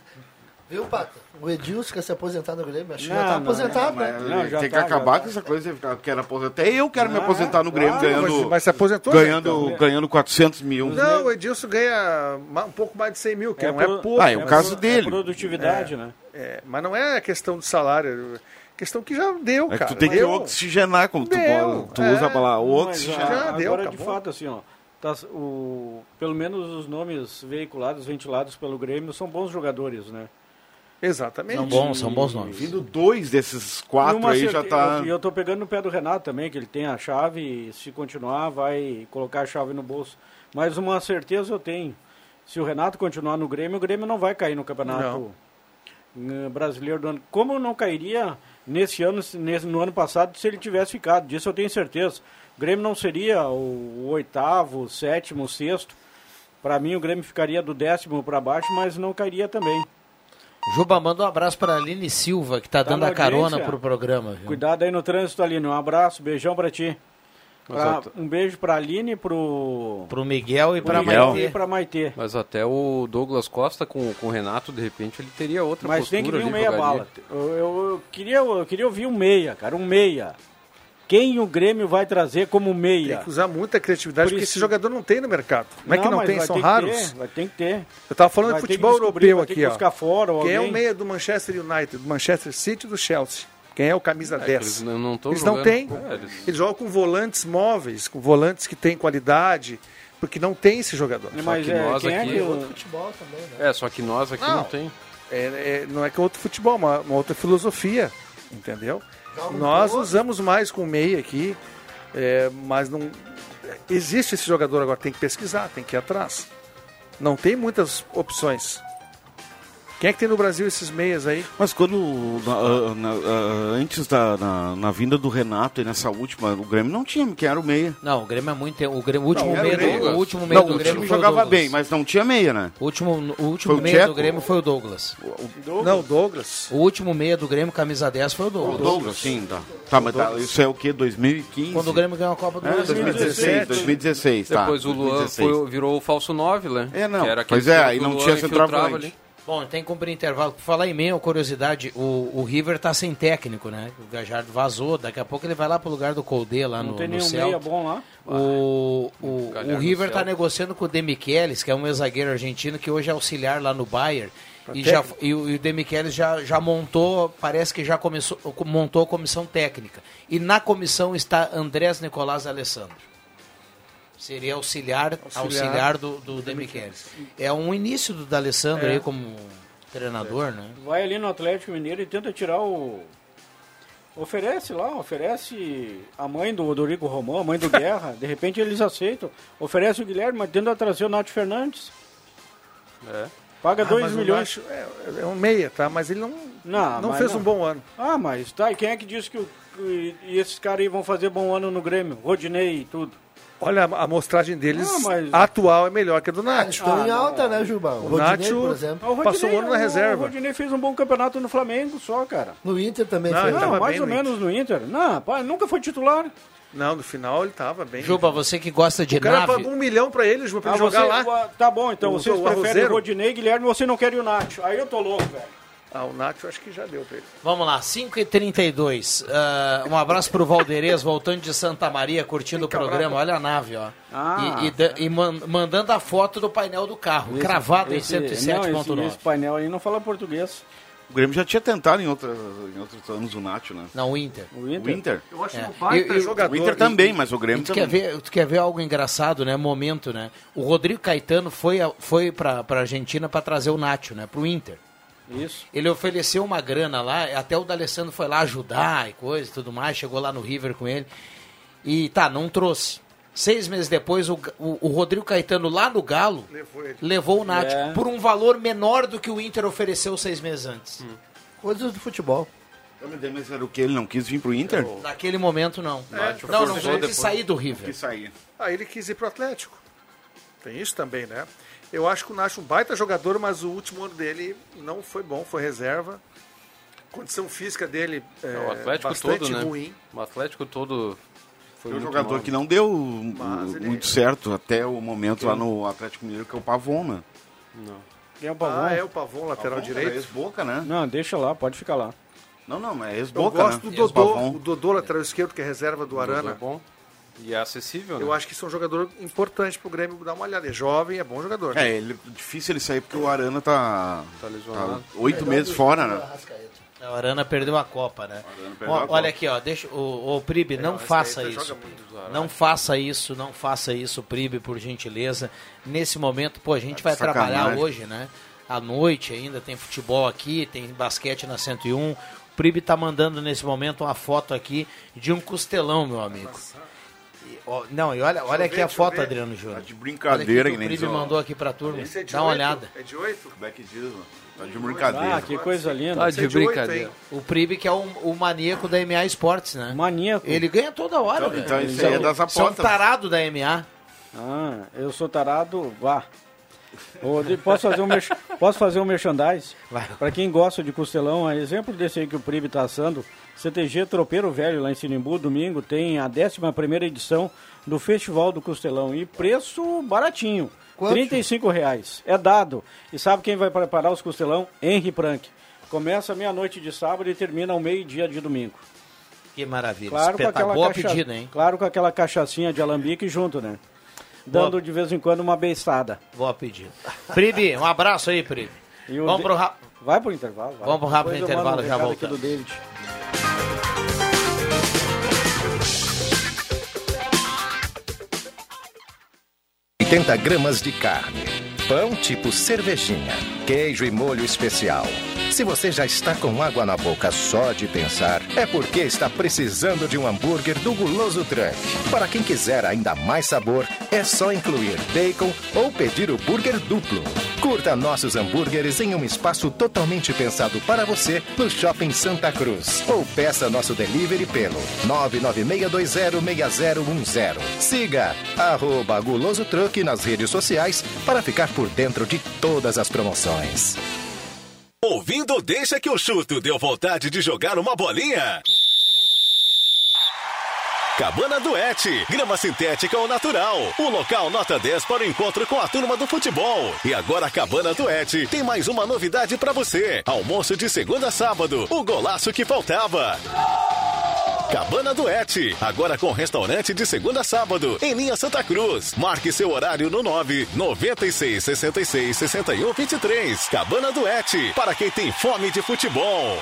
S11: Viu, Pata? O Edilson quer se aposentar no Grêmio. Acho que já tá
S8: não,
S11: aposentado, né?
S8: Não, já
S9: tem que
S8: tá,
S9: acabar
S8: já
S9: com essa coisa de quero aposentar. Até eu quero me aposentar no Grêmio
S8: claro,
S9: ganhando,
S5: Mas, se aposentou, né,
S9: ganhando,
S5: então?
S9: ganhando 400 mil.
S5: Não, o Edilson ganha um pouco mais de 100 mil, que
S8: É
S5: não é pouco.
S9: Ah, é o caso
S8: pro-
S9: dele.
S8: É produtividade, né?
S5: É, mas não é questão de salário. É questão que já deu,
S9: É que
S5: cara.
S9: tu tem que
S5: deu.
S9: oxigenar, como tu,
S5: Deu,
S9: fala. tu
S5: é.
S9: usa a palavra oxigenar.
S5: já
S8: a-
S5: deu,
S8: agora, de
S5: acabou.
S8: fato, assim, ó, tá, o, pelo menos os nomes veiculados, ventilados pelo Grêmio, são bons jogadores, né?
S5: Exatamente.
S3: São bons, são bons nomes.
S9: Vindo dois desses
S8: E
S9: quatro
S8: uma
S9: aí já tá.
S8: E eu, tô pegando no pé do Renato também, que ele tem a chave e se continuar vai colocar a chave no bolso. Mas uma certeza eu tenho. Se o Renato continuar no Grêmio, o Grêmio não vai cair no Campeonato eh, Brasileiro do ano. Como não cairia nesse ano, nesse, no ano passado, se ele tivesse ficado? Disso eu tenho certeza. O Grêmio não seria o, o oitavo, o sétimo, o sexto. Para mim, o Grêmio ficaria do décimo para baixo, mas não cairia também.
S3: Juba, manda um abraço para a Aline Silva, que tá,
S8: Tá
S3: dando a carona pro programa. Viu?
S8: Cuidado aí no trânsito, Aline. Um abraço, beijão pra ti.
S7: Mas
S8: Pra- um beijo pra Aline, pro,
S3: Pro Miguel e
S9: Miguel.
S8: Maitê. Pra Maitê.
S7: Mas até o Douglas Costa com, com o Renato, de repente, ele teria outra
S8: Mas
S7: postura
S8: tem que vir um meia
S7: jogaria.
S8: bala. Eu, eu- eu queria, eu queria ouvir um meia, cara, um meia. Quem o Grêmio vai trazer como meia?
S5: Tem que usar muita criatividade,
S8: Por
S5: porque
S8: isso-
S5: esse jogador não tem no mercado. Não é que não tem,
S8: vai
S5: são
S8: ter que
S5: raros.
S8: ter, vai ter que ter.
S5: Eu tava falando
S8: Vai
S5: de futebol europeu
S8: vai ter
S5: aqui, Quem é
S8: alguém.
S5: o meia do Manchester United, do Manchester City e do Chelsea? Quem é o camisa
S7: É, que
S5: 10?
S7: eles não,
S5: Eles não têm.
S7: É, eles-
S5: Eles jogam com volantes móveis, com volantes que têm qualidade, porque não tem esse jogador.
S8: Mas
S7: que
S8: é,
S7: nós
S8: quem é
S7: aqui-
S8: que
S11: Outro
S8: o-
S11: futebol também, né?
S7: É, só que nós aqui
S5: Não.
S7: não, tem.
S5: É, é- não é que é outro futebol, uma, uma outra filosofia, entendeu? Nós usamos mais com meia aqui, é, mas não. Existe esse jogador agora, tem que pesquisar, tem que ir atrás. Não tem muitas opções. Quem é que tem no Brasil esses meias aí?
S9: Mas quando, na- ah, na- ah, antes da na, na vinda do Renato e nessa última, o Grêmio não tinha, quem era o meia.
S3: Não, o Grêmio é muito. O, Grêmio, o último
S9: Não,
S3: meia
S9: o
S3: do,
S9: Douglas.
S3: o último meia
S9: Não,
S3: do
S9: o
S3: Grêmio
S9: time
S3: foi o
S9: jogava
S3: Douglas.
S9: bem, mas não tinha meia, né?
S3: O último, o
S9: Foi
S3: último
S9: o
S3: meia
S9: Tcheco?
S3: do Grêmio foi o Douglas.
S5: Não, o Douglas.
S3: O último meia do Grêmio, camisa 10, foi o
S9: O
S3: Douglas.
S9: Douglas, sim, tá. Tá, mas tá, isso é o quê? 2015?
S3: Quando o Grêmio ganhou a Copa do
S9: É,
S3: Brasil.
S9: 2016, 2016, tá.
S7: Depois o Luan
S9: 2016.
S7: foi- virou o falso 9, né?
S9: É, não.
S7: Que era
S9: Pois é, aí
S7: o
S9: não tinha centroavante.
S3: Bom, tem que cumprir intervalo. Por falar em meio, curiosidade, o, o River tá sem técnico, né? O Gajardo vazou, daqui a pouco ele vai lá pro lugar do Colde lá
S8: Não
S3: no,
S8: tem
S3: no
S8: nenhum
S3: Celta.
S8: meia bom lá.
S3: O, o, o River tá
S7: Celta.
S3: negociando com o Demichelis, que é um ex-zagueiro argentino que hoje é auxiliar lá no Bayern. E,
S5: técnico.
S3: já, e, o, e o Demichelis já, já montou, parece que já começou, montou a comissão técnica. E na comissão está Andrés Nicolás Alessandro. Seria auxiliar, auxiliar,
S5: Auxiliar
S3: do, do Demichelis. É um início do D'Alessandro
S5: É.
S3: aí como treinador, né?
S8: Vai ali no Atlético Mineiro e tenta tirar o. Oferece lá, oferece a mãe do Odorico Romão, a mãe do Guerra. de repente eles aceitam. Oferece o Guilherme, mas tenta trazer o Nath Fernandes.
S7: É.
S8: Paga
S5: Ah,
S8: 2
S5: mas o
S8: milhões.
S5: Nacho é, é um meia, tá? Mas ele não,
S8: Não,
S5: não fez
S8: não.
S5: um bom ano.
S8: Ah, mas tá. E quem é que disse que, o- que e esses caras aí vão fazer bom ano no Grêmio? Rodinei e tudo.
S5: Olha, a amostragem deles
S8: Não, mas-
S5: atual é melhor que a do Nacho.
S11: Estão
S8: Ah,
S11: em
S8: não.
S11: alta, né, Juba? O
S5: O
S11: Rodinei,
S5: Nacho-
S11: por exemplo.
S8: Ah, o
S5: Passou um ano na
S8: o-
S5: reserva.
S8: O Rodinei fez um bom campeonato no Flamengo só, cara.
S11: No Inter também
S5: Não,
S11: foi.
S5: ele
S8: Não,
S5: tava
S8: mais
S5: bem
S8: ou
S5: no
S8: menos no Inter. Não, pá, nunca foi titular.
S5: Não, no final ele tava bem.
S3: Juba, você que gosta de
S5: o cara
S3: nave.
S5: pagou um milhão pra ele, Juba, pra
S8: Ah,
S5: ele jogar
S8: você-
S5: lá.
S8: Tá bom, então
S5: O-
S8: vocês
S5: o
S8: preferem
S5: Arrozeiro?
S8: o Rodinei, Guilherme, você não quer o Nacho. Aí eu tô louco, velho.
S5: Ah, o Nacho acho que já deu pra ele.
S3: Vamos lá, 5h32. Ah, um abraço pro Valderez, voltando de Santa Maria, curtindo o programa. Olha a nave, ó.
S8: Ah,
S3: e e e man- mandando a foto do painel do carro, cravado
S8: Esse-
S3: em
S8: não, esse,
S3: 107.9.
S8: esse painel aí não fala português.
S9: O Grêmio já tinha tentado em, outras, em outros anos o Nacho, né?
S3: Não, o Inter.
S8: O
S9: O
S8: Inter?
S9: Inter?
S5: Eu acho
S3: É.
S5: um baita
S3: Eu- eu-
S5: jogador.
S9: O Inter
S5: E-
S9: também, mas o
S3: E
S9: Grêmio
S3: tu quer,
S9: também.
S3: ver, tu quer ver algo engraçado, né? Momento, né? O Rodrigo Caetano foi, a- foi para a Argentina para trazer o Nacho, né? Pro Inter.
S8: Isso.
S3: Ele ofereceu uma grana lá, até o D'Alessandro foi lá ajudar e coisa e tudo mais, chegou lá no River com ele. E tá, não trouxe. Seis meses depois, o, o, o Rodrigo Caetano lá no Galo
S5: Levou
S3: levou o Nacho
S8: É.
S3: por um valor menor do que o Inter ofereceu seis meses antes.
S11: Coisas do futebol.
S9: Mas era o que? Ele não quis vir pro Inter?
S3: Naquele momento, não.
S9: Nacho
S3: não, não, não quis sair do
S9: Quis
S3: River.
S9: sair.
S5: Ah, ele quis ir pro Atlético. Tem isso também, né? Eu acho que o Nacho é um baita jogador, mas o último ano dele não foi bom, foi reserva. A condição física dele é
S7: o Atlético
S5: bastante
S7: todo, né?
S5: ruim.
S7: O Atlético todo foi
S9: Foi um jogador
S7: mal.
S9: que não deu
S5: Mas ele-
S9: muito certo até o momento lá no Atlético Mineiro, que é o Pavon, né?
S7: Não.
S8: Quem é o Pavon?
S5: Ah, é o Pavon, lateral
S9: Pavon,
S5: direito.
S9: é Ex-boca, né?
S8: Não, deixa lá, pode ficar lá.
S9: Não, não, mas é
S5: Eu
S9: ex-boca,
S5: gosto
S9: né?
S5: do Dodô, o Dodô, lateral esquerdo, que é reserva do
S7: O Dodô
S5: Arana.
S7: É bom. E é acessível, né?
S5: Eu acho que isso é um jogador importante pro Grêmio dar uma olhada. É jovem, é bom jogador.
S9: É, ele, difícil ele sair porque o Arana tá,
S7: Tá
S9: tá
S7: lesionado.
S9: oito meses fora, né?
S3: A Arana perdeu a Copa, né?
S9: Arana perdeu
S3: Ó,
S9: a Copa.
S3: olha aqui, ó, deixa o, o Pribe, não
S5: esse
S3: faça isso. Não faça isso, não faça isso, Pribe, por gentileza. Nesse momento, pô, a gente vai
S9: Sacanagem.
S3: trabalhar hoje, né? À noite ainda tem futebol aqui, tem basquete na 101. O Pribe tá mandando nesse momento uma foto aqui de um costelão, meu amigo. E, não, e olha, olha aqui
S5: ver,
S3: a foto,
S5: ver.
S3: Adriano Júnior.
S9: Tá de brincadeira,
S3: olha
S9: que
S3: aqui
S9: nem
S3: que o Pribe mandou aqui pra turma.
S5: É de
S3: Dá uma olhada.
S5: É de oito?
S9: Como é que diz, mano? Tá de brincadeira.
S8: Ah, que coisa linda.
S7: Tá
S5: Esse
S7: de
S5: é
S7: brincadeira.
S5: hein?
S3: O Pribe que é o, o maníaco da MA Esportes, né?
S8: Maníaco.
S3: Ele ganha toda hora,
S9: Então,
S3: velho.
S9: então isso
S3: Ele
S9: aí é das
S3: São
S9: apostas.
S3: tarado da MA.
S8: Ah, eu sou tarado, vá. Posso fazer um, merch... Posso fazer um merchandise? Para quem gosta de costelão, a exemplo desse aí que o Pribe está assando, CTG Tropeiro Velho, lá em Sinimbu, domingo, tem a 11ª edição do Festival do Costelão. E preço baratinho,
S11: Quanto?
S8: 35 reais. É dado. E sabe quem vai preparar os costelão? Henry Prank. Começa meia-noite de sábado e termina ao meio-dia de domingo.
S3: Que maravilha.
S8: Claro com
S3: Espetáculo.
S8: aquela
S3: Boa
S8: cacha-
S3: pedida, hein?
S8: Claro com aquela cachaçinha de alambique junto, né? Dando
S3: Boa.
S8: de vez em quando uma beiçada.
S3: Boa pedida. Pribe, um abraço aí, Pribe.
S8: E o
S3: Vamos
S8: de-
S3: pro ra...
S8: Vai pro intervalo. vai.
S3: Vamos pro rápido
S8: Depois
S3: intervalo,
S8: um
S3: já
S8: recado aqui
S3: voltamos.
S8: do David.
S12: 80 gramas de carne, pão tipo cervejinha, queijo e molho especial. Se você já está com água na boca só de pensar, é porque está precisando de um hambúrguer do Guloso Truck. Para quem quiser ainda mais sabor, é só incluir bacon ou pedir o burger duplo. Curta nossos hambúrgueres em um espaço totalmente pensado para você no Shopping Santa Cruz. Ou peça nosso delivery pelo 996206010. Siga arroba Guloso Truck nas redes sociais para ficar por dentro de todas as promoções.
S1: Ouvindo Deixa que eu chuto, deu vontade de jogar uma bolinha? Cabana Duete, grama sintética ou natural. O local nota 10 para o encontro com a turma do futebol. E agora a Cabana Duete tem mais uma novidade para você. Almoço de segunda a sábado, o golaço que faltava. Cabana Duete, agora com restaurante de segunda a sábado, em linha Santa Cruz. Marque seu horário no 9 96 66 61 23. Cabana Duete, para quem tem fome de futebol.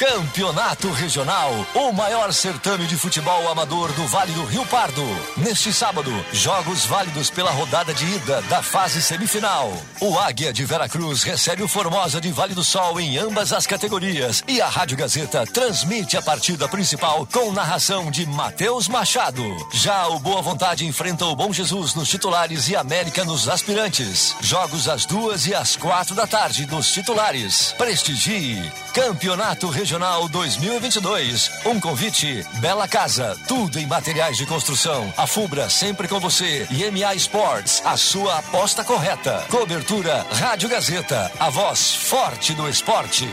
S13: Campeonato Regional, o maior certame de futebol amador do Vale do Rio Pardo. Neste sábado, jogos válidos pela rodada de ida da fase semifinal. O Águia de Veracruz recebe o Formosa de Vale do Sol em ambas as categorias e a Rádio Gazeta transmite a partida principal com narração de Matheus Machado. Já o Boa Vontade enfrenta o Bom Jesus nos titulares e América nos aspirantes. Jogos às duas e às quatro da tarde nos titulares. Prestigie Campeonato Regional 2022. Um convite Bela Casa, tudo em materiais de construção. A Fubra sempre com você e MA Sports, a sua aposta correta. Cobertura Rádio Gazeta, a voz forte do esporte.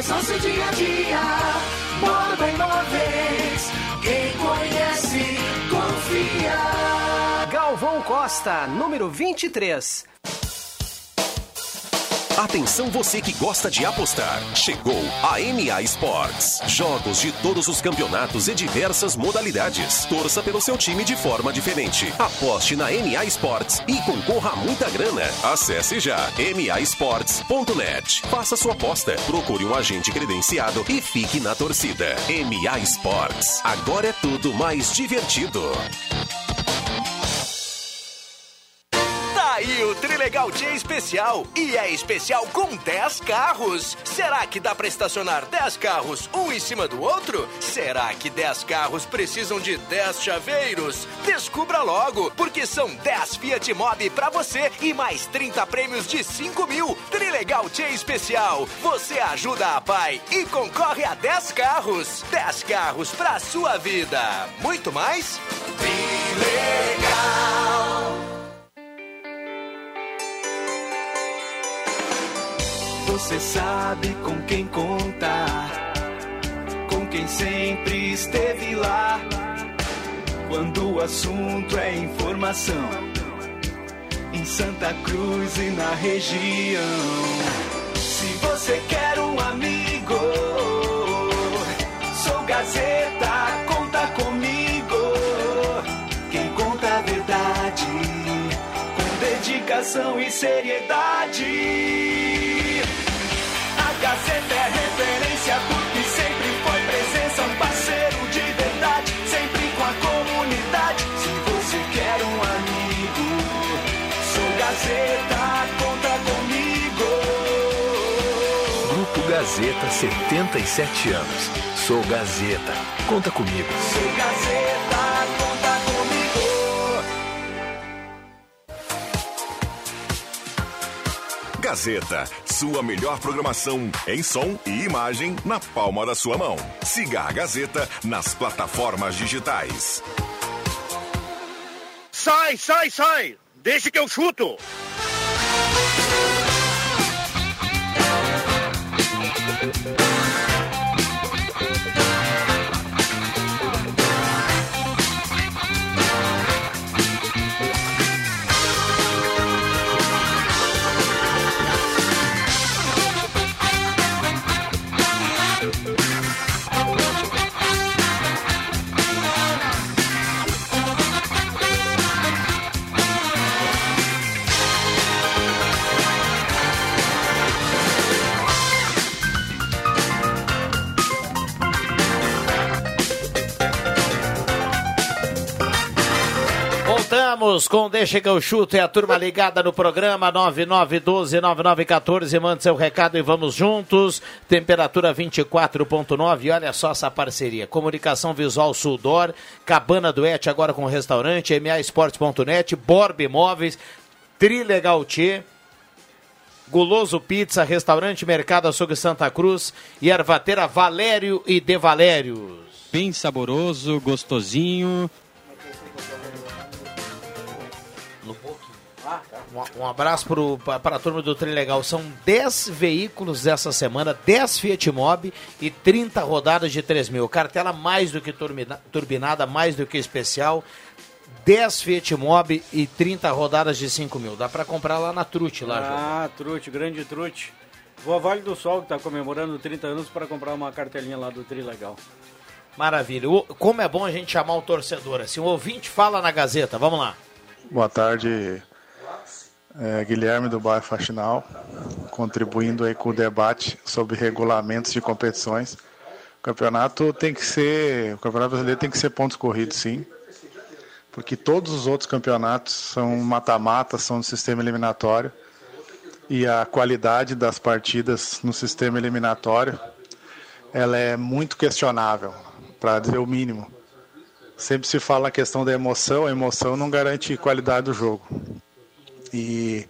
S14: Faz nosso dia a dia. Borba Imóveis, quem conhece, confia.
S15: Galvão Costa, número 23.
S16: Atenção você que gosta de apostar. Chegou a MA Sports. Jogos de todos os campeonatos e diversas modalidades. Torça pelo seu time de forma diferente. Aposte na MA Sports e concorra a muita grana. Acesse já masports.net. Faça sua aposta, procure um agente credenciado e fique na torcida. MA Sports. Agora é tudo mais divertido.
S17: Aí o Trilegal Dia especial. E é especial com 10 carros. Será que dá pra estacionar 10 carros um em cima do outro? Será que 10 carros precisam de 10 chaveiros? Descubra logo, porque são 10 Fiat Mobi pra você e mais 30 prêmios de 5 mil. Trilegal Dia especial. Você ajuda a pai e concorre a 10 carros. 10 carros pra sua vida. Muito mais? Trilegal.
S14: Você sabe com quem contar, com quem sempre esteve lá. Quando o assunto é informação, em Santa Cruz e na região. Se você quer um amigo, sou Gazeta, conta comigo. Quem conta a verdade, com dedicação e seriedade. Gazeta é referência porque sempre foi presença, um parceiro de verdade, sempre com a comunidade. Se você quer um amigo, sou Gazeta, conta comigo.
S18: Grupo Gazeta, 77 anos. Sou Gazeta. Conta comigo.
S14: Sou Gazeta,
S1: Gazeta, sua melhor programação em som e imagem na palma da sua mão. Siga a Gazeta nas plataformas digitais.
S2: Sai, sai, sai! Deixa que eu chuto!
S3: Voltamos com Deixa que eu chuto. É a turma ligada no programa 9912-9914. Mande seu recado e vamos juntos. Temperatura 24,9. Olha só essa parceria. Comunicação Visual Sudor, Cabana Duete agora com restaurante, MAEsportes.net, Borb Imóveis, Trilegal Tchê. Guloso Pizza, Restaurante Mercado Açougue Santa Cruz e Ervateira Valério e De Valérios.
S19: Bem saboroso, gostosinho.
S3: Um, um abraço para a turma do Trem Legal. São 10 veículos dessa semana, 10 Fiat Mobi e 30 rodadas de 3 mil. Cartela mais do que turbina, turbinada, mais do que especial. 10 Fiat Mobi e 30 rodadas de 5 mil. Dá para comprar lá na Trute, lá, João.
S8: Ah, Trute, grande Trute. Vou a Vale do Sol, que está comemorando 30 anos, para comprar uma cartelinha lá do Tri Legal.
S3: Maravilha. O- Como é bom a gente chamar o torcedor. Assim, o ouvinte fala na Gazeta. Vamos lá.
S20: Boa tarde, é, Guilherme do Bairro Faxinal, contribuindo aí com o debate sobre regulamentos de competições. O campeonato tem que ser, o campeonato brasileiro tem que ser pontos corridos, sim, porque todos os outros campeonatos são mata-mata, são no sistema eliminatório e a qualidade das partidas no sistema eliminatório ela é muito questionável, para dizer o mínimo. Sempre se fala a questão da emoção, a emoção não garante qualidade do jogo. E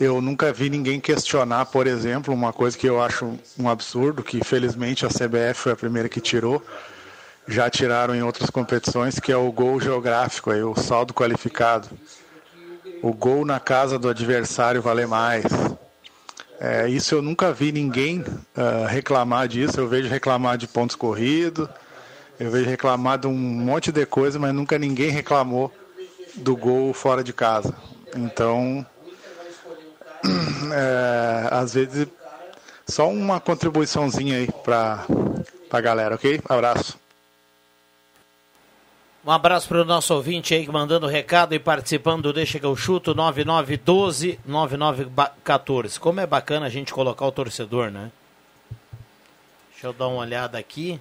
S20: eu nunca vi ninguém questionar, por exemplo, uma coisa que eu acho um absurdo, que felizmente a CBF foi a primeira que tirou, já tiraram em outras competições, que é o gol geográfico, aí, o saldo qualificado. O gol na casa do adversário vale mais. É, isso eu nunca vi ninguém ah, reclamar disso. Eu vejo reclamar de pontos corridos, eu vejo reclamar de um monte de coisa, mas nunca ninguém reclamou do gol fora de casa. Então, é, às vezes, só uma contribuiçãozinha aí para a galera, ok? Abraço.
S3: Um abraço para o nosso ouvinte aí, mandando recado e participando do Deixa que eu chuto, 9912-9914. Como é bacana a gente colocar o torcedor, né? Deixa eu dar uma olhada aqui.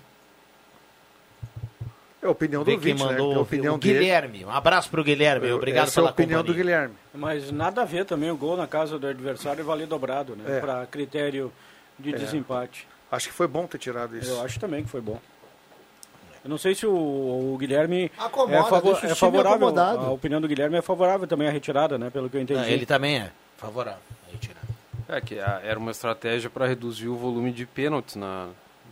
S5: É a opinião do
S3: quem
S5: ouvinte, né?
S3: mandou
S5: É a opinião
S3: o
S5: dele.
S3: Guilherme. Um abraço para o Guilherme. Obrigado
S5: Essa é a
S3: pela
S5: opinião
S3: companhia.
S5: do Guilherme.
S8: Mas nada a ver também o gol na casa do adversário valer dobrado, né?
S5: É.
S8: Para critério de
S5: É.
S8: desempate.
S5: Acho que foi bom ter tirado isso.
S8: Eu acho também que foi bom. Eu não sei se o, o Guilherme
S11: Acomoda,
S8: é, favo-
S11: deixa o
S8: é favorável.
S11: acomodado.
S8: A opinião do Guilherme é favorável também à retirada, né? Pelo que eu entendi.
S3: Não, ele também é favorável. a retirar.
S7: É que a- era uma estratégia para reduzir o volume de pênaltis na,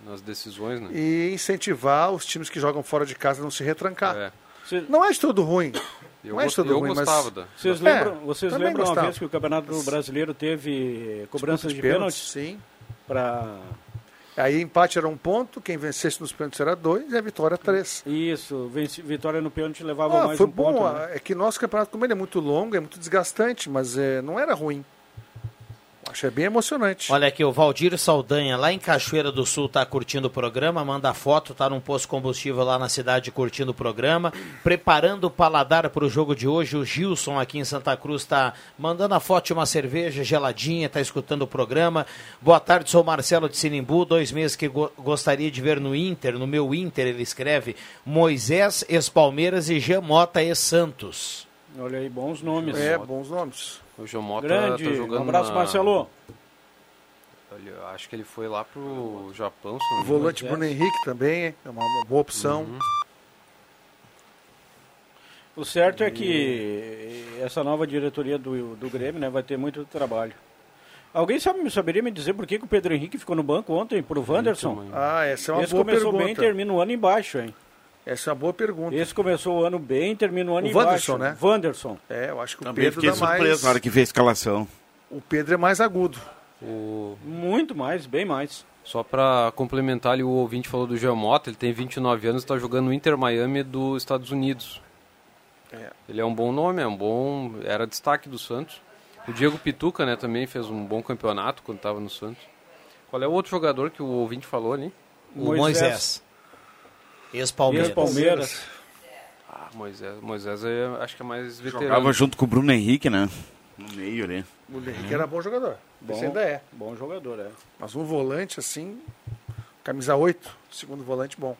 S7: nas decisões, né?
S5: E incentivar os times que jogam fora de casa a não se retrancar.
S7: É.
S5: Não é de tudo ruim.
S7: Eu
S5: não é de tudo
S7: eu
S5: ruim,
S7: gostava
S5: mas...
S7: da-
S8: Vocês
S5: É,
S8: lembram, vocês
S5: também
S8: lembram uma vez que o Campeonato Brasileiro teve cobranças de,
S5: de pênaltis, sim.
S8: Para
S5: Aí empate era um ponto, quem vencesse nos pênaltis era dois e a vitória três.
S8: Isso, vitória no pênalti levava
S5: Ah,
S8: mais
S5: foi
S8: um
S5: bom.
S8: ponto. né?
S5: É que nosso campeonato, como ele é muito longo, é muito desgastante, mas é, não era ruim. Acho que é bem emocionante.
S3: Olha aqui, o Valdir Saldanha, lá em Cachoeira do Sul, tá curtindo o programa, manda foto, tá num posto combustível lá na cidade curtindo o programa, preparando o paladar para o jogo de hoje. O Gilson aqui em Santa Cruz tá mandando a foto de uma cerveja geladinha, tá escutando o programa. Boa tarde, sou Marcelo de Sinimbu, dois meses que go- gostaria de ver no Inter, no meu Inter, ele escreve, Moisés, ex-Palmeiras e Jean Mota, ex-Santos.
S8: Olha aí, bons nomes.
S5: É, bons nomes.
S7: O João Mota
S8: Grande.
S7: tá jogando
S8: um abraço,
S7: na-
S8: Marcelo.
S7: Eu acho que ele foi lá pro Japão. se não
S5: O volante Bruno Henrique também é uma, uma boa opção.
S7: Uhum.
S8: O certo é que essa nova diretoria do, do Grêmio né, vai ter muito trabalho. Alguém sabe, saberia me dizer por que, que o Pedro Henrique ficou no banco ontem pro Wanderson?
S5: Ah, essa é uma
S8: Esse
S5: boa
S8: começou
S5: pergunta.
S8: bem e termina o ano embaixo, hein?
S5: Essa é uma boa pergunta.
S8: Esse começou o ano bem e termina o ano
S5: O
S8: embaixo.
S5: Wanderson, né?
S8: Wanderson.
S5: É, eu acho que o
S9: Também
S5: Pedro
S9: fiquei
S5: dá
S9: surpreso
S5: mais...
S9: na hora que vi a escalação.
S5: O Pedro é mais agudo.
S7: O...
S8: Muito mais, bem mais.
S7: Só para complementar ali, o ouvinte falou do Jean Mota, ele tem 29 anos e está jogando no Inter Miami dos Estados Unidos.
S5: É.
S7: Ele é um bom nome, é um bom. Era destaque do Santos. O Diego Pituca, né, também fez um bom campeonato quando estava no Santos. Qual é o outro jogador que o ouvinte falou ali?
S3: O Moisés. Ex-Palmeiras.
S8: Ex-Palmeiras.
S7: Ah, Moisés, Moisés é, acho que é mais veterano.
S9: Jogava junto com o Bruno Henrique, né? No meio ali.
S5: O Henrique era bom jogador.
S8: Bom,
S5: Esse ainda é.
S8: Bom jogador, é.
S5: Mas um volante assim, camisa 8, segundo volante bom.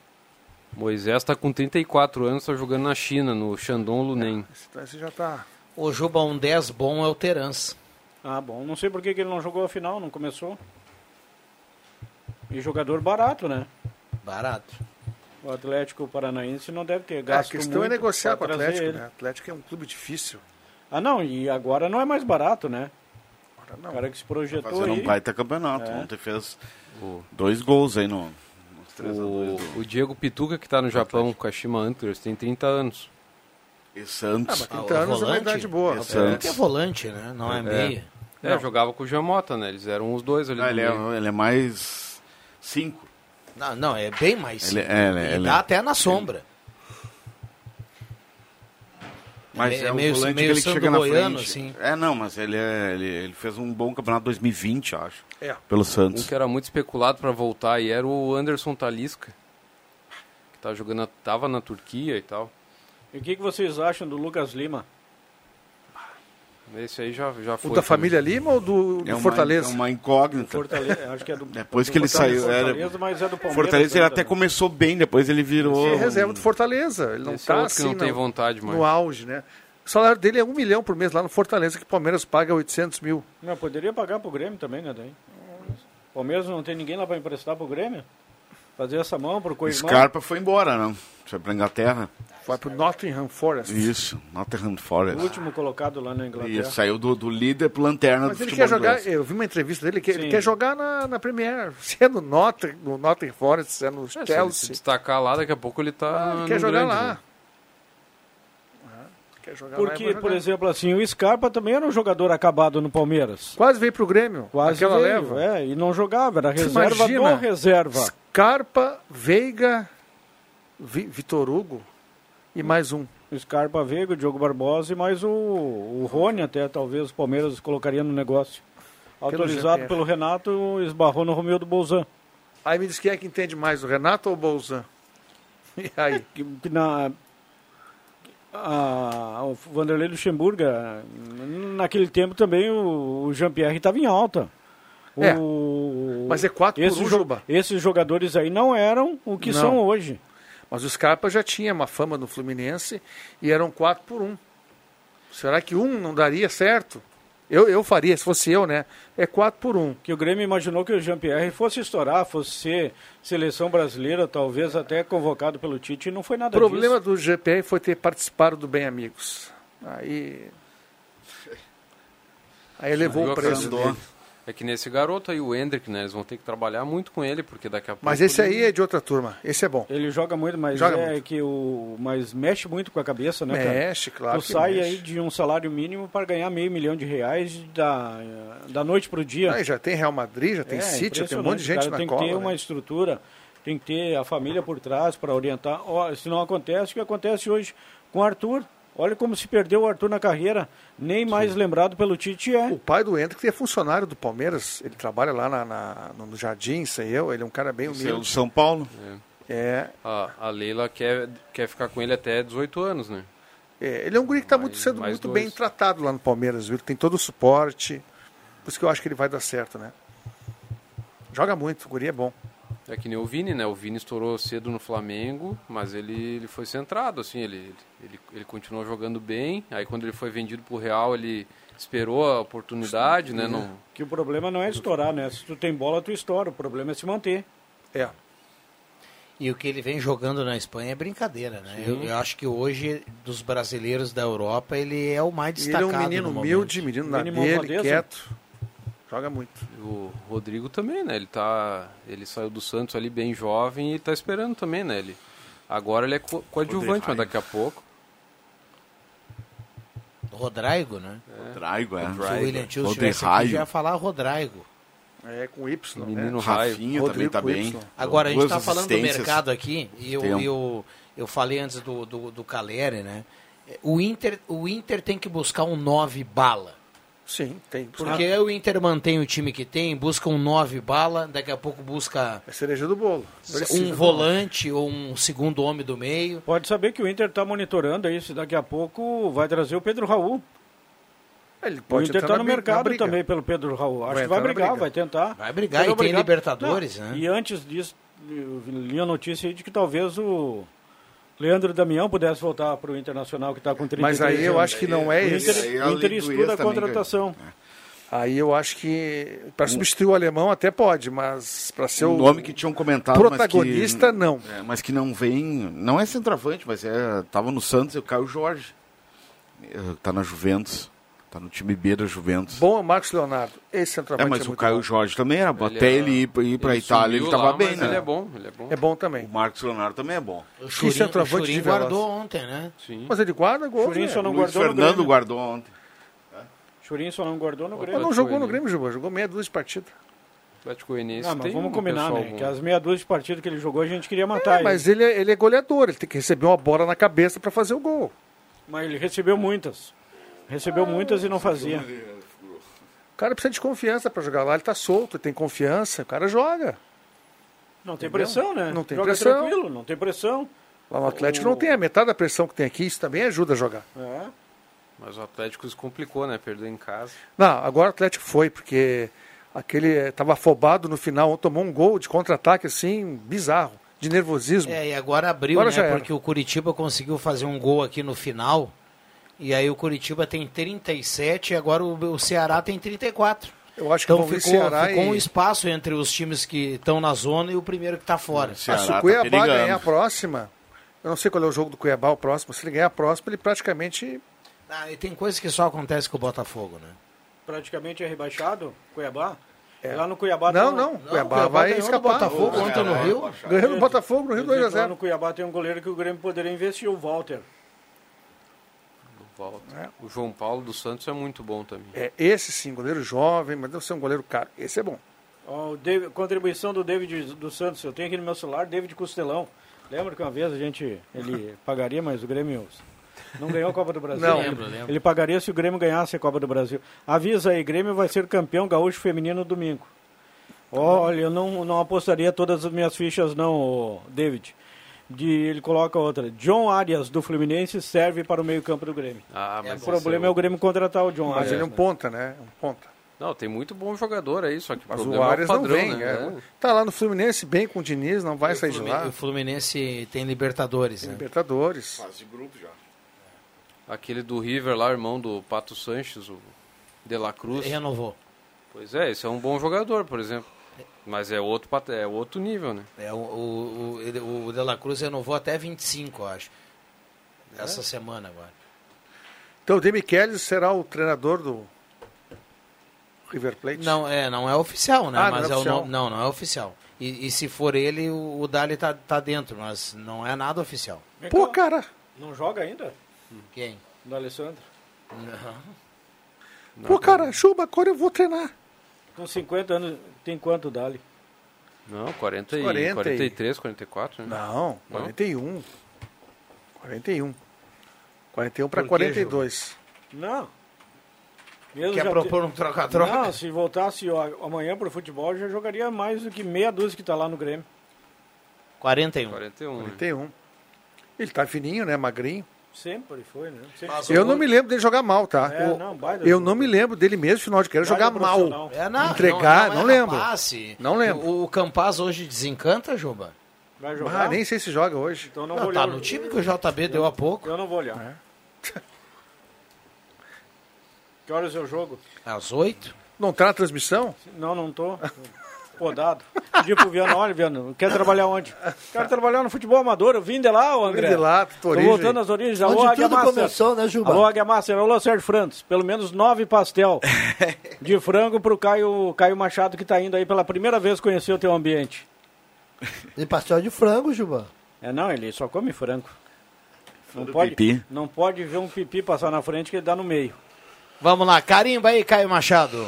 S7: Moisés está com 34 anos, está jogando na China, no Shandong Luneng.
S5: Então esse já tá.
S3: O Juba, um 10 bom é o Terans.
S8: Ah, bom. Não sei por que, que ele não jogou a final, não começou. E jogador barato, né?
S3: Barato.
S8: O Atlético Paranaense não deve ter
S5: É, a
S8: gasto
S5: questão é negociar com o Atlético,
S8: ele.
S5: né? O Atlético é um clube difícil.
S8: Ah, não, e agora não é mais barato, né?
S5: Agora
S8: O cara que se projetou
S9: Fazendo
S8: aí.
S9: um baita campeonato.
S8: É.
S9: Ontem fez dois gols aí no, nos 3 a 2
S7: O, o Diego Pituca, que está no Japão, com a Shima Antlers, tem 30 anos.
S9: E Santos.
S5: Ah, mas 30 anos é uma idade boa.
S3: É é volante, né? Não é, meia.
S7: É, jogava com o Jamota, né? Eles eram os dois ali
S9: Ah,
S7: do
S9: ele,
S7: meio.
S9: é, ele é mais 5.
S3: Não, não, é bem mais.
S9: Ele- é, ele-
S3: Ele
S9: ele-
S3: dá até na sombra.
S9: Mas
S3: É
S9: é, o
S3: meio-
S9: volante
S3: meio
S9: que chega na
S3: Goiano,
S9: frente.
S3: assim.
S9: É, não, mas ele, é, ele, ele fez um bom campeonato 2020, eu acho.
S5: É.
S9: Pelo
S7: Um
S9: Santos.
S7: que era muito especulado para voltar e era o Anderson Talisca, que tá jogando, tava na Turquia e tal.
S8: E o que, que vocês acham do Lucas Lima?
S7: Esse aí já, já foi.
S5: O da família Lima ou do, do
S9: É uma,
S5: Fortaleza?
S9: é uma incógnita.
S8: Fortaleza, acho que é do
S9: Depois
S8: do
S9: que ele
S8: Fortaleza,
S9: saiu, era-
S8: Fortaleza, mas é do Palmeiras.
S9: Fortaleza ele até começou bem, depois ele virou.
S5: Esse é reserva do Fortaleza. Ele não
S7: Esse é
S5: assim
S7: não tem
S5: no-
S7: vontade mais.
S5: no auge, né? O salário dele é um milhão por mês lá no Fortaleza, que o Palmeiras paga 800 mil.
S8: Não, poderia pagar pro Grêmio também, né, daí? Palmeiras não tem ninguém lá para emprestar pro Grêmio? Fazer essa mão pro Coismar?
S9: Scarpa foi embora, não? Foi pra Inglaterra.
S5: Foi pro Nottingham Forest.
S9: Isso, Nottingham
S8: O
S9: Forest.
S8: último colocado lá na Inglaterra.
S9: E saiu do, do líder pro lanterna
S5: Mas
S9: do
S5: ele quer jogar,
S9: inglês.
S5: eu vi uma entrevista dele, que ele quer jogar na, na Premier. Se é no Nottingham, no Nottingham Forest, se é no
S7: É, se ele se
S5: Chelsea.
S7: destacar lá, daqui a pouco ele tá.
S5: Ah, ele quer jogar
S7: grande,
S5: lá.
S7: né?
S5: Ah,
S8: Porque,
S5: vai
S8: por exemplo, assim, o Scarpa também era um jogador acabado no Palmeiras.
S5: Quase veio pro Grêmio.
S8: Quase
S5: aquela
S8: veio,
S5: leva.
S8: É, e não jogava, era reserva
S5: imagina?
S8: do reserva.
S5: Scarpa, Veiga, Vi- Vitor Hugo e mais um.
S8: Scarpa Veiga, o Diogo Barbosa e mais o, o Rony até, talvez o Palmeiras colocaria no negócio. Autorizado pelo Renato, esbarrou no Romeu do Bolzan.
S5: Aí me diz quem é que entende mais, o Renato ou o Bolzan? E aí?
S8: Que, que na, a- o Vanderlei Luxemburgo, ah, naquele tempo também o, o Jean-Pierre estava em alta.
S5: É.
S8: O-
S5: Mas é quatro por
S8: esses
S5: um, Juba.
S8: Esses jogadores aí não eram o que
S5: Não.
S8: são hoje.
S5: Mas o Scarpa já tinha uma fama no Fluminense e eram 4 por 1. Será que um não daria certo? Eu, eu faria, se fosse eu, né? É 4 por 1.
S8: Que o Grêmio imaginou que o Jean-Pierre fosse estourar, fosse ser seleção brasileira, talvez até convocado pelo Tite, e não foi
S5: O
S8: nada
S5: problema
S8: disso.
S5: do GPR foi ter participado do Bem Amigos. Aí. Aí levou o
S7: a
S5: preço dele.
S7: É que nesse garoto aí, o Hendrick, né? Eles vão ter que trabalhar muito com ele, porque daqui a pouco.
S5: Mas esse
S7: ele-
S5: aí é de outra turma. Esse é bom.
S8: Ele joga muito, mas
S5: Joga
S8: é
S5: muito.
S8: que o. Mas mexe muito com a cabeça, né, cara?
S5: Mexe, claro
S8: Tu
S5: que
S8: sai
S5: mexe.
S8: aí de um salário mínimo para ganhar meio milhão de reais da, da noite pro dia.
S5: Aí já tem Real Madrid, já tem
S8: É,
S5: City, já tem um monte de gente
S8: cara,
S5: na
S8: tem
S5: cola.
S8: que ter
S5: né?
S8: uma estrutura, tem que ter a família por trás para orientar. Se não acontece, o que acontece hoje com o Arthur? Olha como se perdeu o Arthur na carreira. Nem mais lembrado pelo Tite é.
S5: O pai do Hendrick é funcionário do Palmeiras. Ele trabalha lá na, na- no Jardim, sei eu. Ele é um cara bem
S9: é
S5: humilde.
S9: São Paulo.
S5: É.
S7: A, a Leila quer, quer ficar com ele até 18 anos, né?
S5: É, ele é um guri que está muito sendo muito
S7: dois.
S5: bem tratado lá no Palmeiras, viu? Tem todo o suporte. Por isso que eu acho que ele vai dar certo, né? Joga muito, o guri é bom.
S7: É que nem o Vini, né? O Vini estourou cedo no Flamengo, mas ele, ele foi centrado, assim, ele, ele, ele continuou jogando bem. Aí quando ele foi vendido pro Real, ele esperou a oportunidade, né? Não,
S8: Que o problema não é estourar, né? Se tu tem bola, tu estoura. O problema é se manter.
S5: É.
S3: E o que ele vem jogando na Espanha é brincadeira, né? Eu, eu acho que hoje, dos brasileiros da Europa, ele é o mais
S5: E ele é
S3: destacado.
S5: um menino
S3: no
S5: humilde, menino na dele, quieto. Joga muito.
S7: O Rodrigo também, né? Ele tá. Ele saiu do Santos ali bem jovem e tá esperando também, né? Ele, agora ele é co- coadjuvante, mas daqui a pouco.
S3: Rodrigo, né?
S9: Rodrigo, é.
S3: Se o William Tio
S9: Rodrigo.
S3: estivesse aqui, já ia falar Rodrigo.
S5: É, com Y,
S7: Menino
S5: né?
S7: raio.
S9: Rafinha
S5: Rodrigo
S9: também tá bem.
S5: Y.
S3: Agora, a gente está falando do mercado aqui, e eu, eu, eu falei antes do, do, do Caleri, né? O Inter, o Inter tem que buscar um 9 bala.
S5: Sim, tem.
S3: Porque o Inter mantém o time que tem, busca um 9 bala, daqui a pouco busca
S5: É cereja do bolo. Precisa
S3: um volante ou um segundo homem do meio.
S8: Pode saber que o Inter está monitorando isso. Daqui a pouco vai trazer o Pedro Raul.
S5: Ele
S8: O
S5: pode
S8: Inter
S5: entrar
S8: está no mercado também pelo Pedro Raul. Acho
S5: Vai
S8: que vai brigar,
S5: briga.
S8: vai tentar.
S3: Vai brigar,
S8: Mas
S3: e tem
S8: obrigado.
S3: Libertadores,
S8: Não,
S3: né?
S8: E antes disso, eu li a notícia aí de que talvez o Leandro Damião pudesse voltar para o Internacional, que está com 33
S5: Mas aí eu
S8: anos.
S5: acho que não é
S8: o
S5: esse.
S8: Inter, o Inter estuda a contratação.
S5: Aí eu acho que para substituir o alemão até pode, mas para ser
S9: o
S5: o
S9: nome que tinham comentado,
S5: protagonista
S9: mas que,
S5: não.
S9: é, mas que não vem, não é centroavante, mas é, tava no Santos, é o Caio Jorge. É, Tá na Juventus, tá no time B da Juventus.
S5: Bom é o Marcos Leonardo. Esse
S9: É,
S5: centroavante
S9: mas
S5: é
S9: o Caio
S5: bom.
S9: Jorge também era,
S7: Ele
S9: até
S7: é-
S9: ele ir, ir pra
S7: ele
S9: Itália, ele
S7: sumiu
S9: tava
S7: lá,
S9: bem,
S7: mas
S9: né?
S7: Ele é bom, ele é bom.
S5: É bom também.
S9: O Marcos Leonardo também é bom.
S3: O
S5: Que
S3: Churin, o
S5: centroavante
S3: Churin
S5: de veloz.
S3: guardou ontem, né?
S7: Sim.
S5: Mas ele guarda gol.
S8: Churin
S5: né?
S8: só não
S9: Luiz
S8: guardou no
S9: Fernando
S8: Grêmio.
S9: guardou ontem.
S8: Churin só não guardou no
S5: Mas
S8: Grêmio.
S5: não jogou no. Grêmio, Juba. Jogou meia dúzia de partida.
S7: Atlético Goianiense
S8: Ah, mas
S7: tem
S8: vamos
S7: um
S8: combinar, né?
S7: bom.
S8: Que as meia dúzia de partidas que ele jogou, a gente queria matar
S5: É,
S8: ele.
S5: mas ele é, ele é goleador. Ele tem que receber uma bola na cabeça para fazer o gol.
S8: Mas ele recebeu muitas. Recebeu muitas e não fazia.
S5: O cara precisa de confiança para jogar lá. Ele tá solto, ele tem confiança. O cara joga.
S8: Não tem
S5: Entendeu?
S8: pressão, né?
S5: Não tem
S8: Joga
S5: pressão.
S8: tranquilo, não tem pressão.
S5: Lá no Atlético não tem a metade da pressão que tem aqui. Isso também ajuda a jogar.
S8: É.
S7: Mas o Atlético se complicou, né? Perdeu em casa.
S5: Não, agora o Atlético foi, porque aquele estava afobado no final, tomou um gol de contra-ataque assim, bizarro, de nervosismo.
S3: É, e agora abriu,
S5: Agora
S3: né? Porque o Curitiba conseguiu fazer um gol aqui no final. E aí o Curitiba tem 37 e agora o, o Ceará tem 34.
S5: Eu acho que
S3: Então ficou,
S5: Ceará
S3: ficou
S5: e-
S3: um espaço entre os times que estão na zona e o primeiro que está fora.
S5: Se o Cuiabá ganhar a próxima, eu não sei qual é o jogo do Cuiabá o próximo, se ele ganhar a próxima, ele praticamente.
S3: Ah, e tem coisa que só acontece com o Botafogo, né?
S8: Praticamente é rebaixado, Cuiabá. Lá no Cuiabá
S5: Não,
S8: tem um-
S5: não, o Cuiabá, vai escapar.
S8: Botafogo ontem no Rio.
S5: Ganhou do Botafogo no Rio
S8: Quer dizer que
S5: 2 a
S8: Lá
S5: 0
S8: no Cuiabá tem um goleiro que o Grêmio poderia investir, o Walter.
S7: Volta. O João Paulo dos Santos é muito bom também.
S5: É, esse sim, goleiro jovem, mas deve ser um goleiro caro. Esse é bom.
S8: Ó, o David- contribuição do David dos Santos, eu tenho aqui no meu celular, David Costelão. Lembra que uma vez a gente, ele pagaria, mas o Grêmio não ganhou a Copa do Brasil.
S3: Não.
S8: Ele-
S3: Lembro, lembro.
S8: Ele pagaria se o Grêmio ganhasse a Copa do Brasil. Avisa aí, Grêmio vai ser campeão gaúcho feminino domingo. Olha, eu não, não apostaria todas as minhas fichas não, David. De, ele coloca outra. John Arias, do Fluminense, serve para o meio campo do Grêmio.
S7: Ah,
S8: o
S7: mas
S8: problema
S7: esse
S8: é o Grêmio contratar o John
S5: Mas
S8: Arias.
S5: ele é um
S8: né?
S5: ponta, né? Um ponta.
S7: Não, tem muito bom jogador aí, só que
S5: Mas
S7: o
S5: o
S7: problema é
S5: Arias
S7: o padrão,
S5: não vem.
S7: né?
S5: é. Tá lá no Fluminense bem com o Diniz, não vai
S3: E o
S5: sair de lá.
S3: O Fluminense tem Libertadores, né?
S5: Libertadores.
S9: Fase de grupo já.
S7: Aquele do River lá, irmão do Pato Sanches, o De La Cruz.
S3: Renovou.
S7: Pois é, esse é um bom jogador, por exemplo. Mas é outro, é outro nível, né?
S3: É, o, o, o, ele- o De La Cruz renovou até 25, eu acho.
S5: É?
S3: Essa semana agora.
S5: Então o Demichelis será o treinador do River Plate?
S3: Não, é, não é oficial, né?
S5: Ah, não
S3: mas
S5: é
S3: é o
S5: oficial.
S3: no- não, não é oficial. E, e se for ele, o, o Dali tá, tá dentro, mas não é nada oficial.
S8: Vem
S5: Pô,
S8: cá,
S5: cara.
S8: Não joga ainda?
S3: Quem?
S8: Do Alessandro?
S3: Não.
S5: Pô, cara, chuba, agora eu vou treinar.
S8: Com 50 anos, tem quanto Dali?
S7: Não, 40 e,
S5: 40 e-
S7: 43, 44, né?
S5: Não, 41. 41. 41 para
S3: Por quê,
S5: 42.
S8: Não. Mesmo
S3: Quer propor um troca-troca?
S8: Não, se voltasse ó, amanhã pro futebol, já jogaria mais do que meia dúzia que tá lá no Grêmio.
S3: 41.
S7: 41. né?
S5: 41. Ele tá fininho, né? Magrinho.
S8: Sempre foi, né? Sempre
S3: Mas
S8: foi.
S5: Eu não me lembro dele jogar mal, tá?
S8: É,
S5: Eu-
S8: não, baita
S5: eu não me lembro dele mesmo, final de carreira, jogar mal.
S3: É, não,
S5: Entregar, não,
S3: é
S5: lembro.
S3: rapaz, se-
S5: Não lembro.
S3: O, o Campaz hoje desencanta, Juba?
S8: Vai jogar?
S5: Ah, nem sei se joga hoje.
S8: Então não
S3: Não,
S8: vou
S3: tá
S8: olhar.
S3: no time que o JB deu há pouco.
S8: Eu não vou olhar. Que horas é o jogo?
S3: Às 8?
S5: Não tá na transmissão?
S8: Não, não tô. Podado. Pedi pro Viano, olha, Viano, quer trabalhar onde? Quero trabalhar no futebol amador, eu vim de lá, ô André.
S5: Vim de lá,
S8: Tô
S5: origem.
S8: voltando às origens. Alô,
S11: Onde tudo
S8: Master.
S11: começou, né, Juba?
S8: Alô, Águia Master. Alô, Sérgio Frantos. Pelo menos nove pastel de frango pro Caio, Caio Machado, que tá indo aí pela primeira vez conhecer o teu ambiente.
S11: E pastel de frango, Juba.
S8: É, não, ele só come frango. Não pode,
S9: pipi.
S8: não pode ver um pipi passar na frente que ele dá no meio.
S3: Vamos lá, carimba aí, Caio Machado.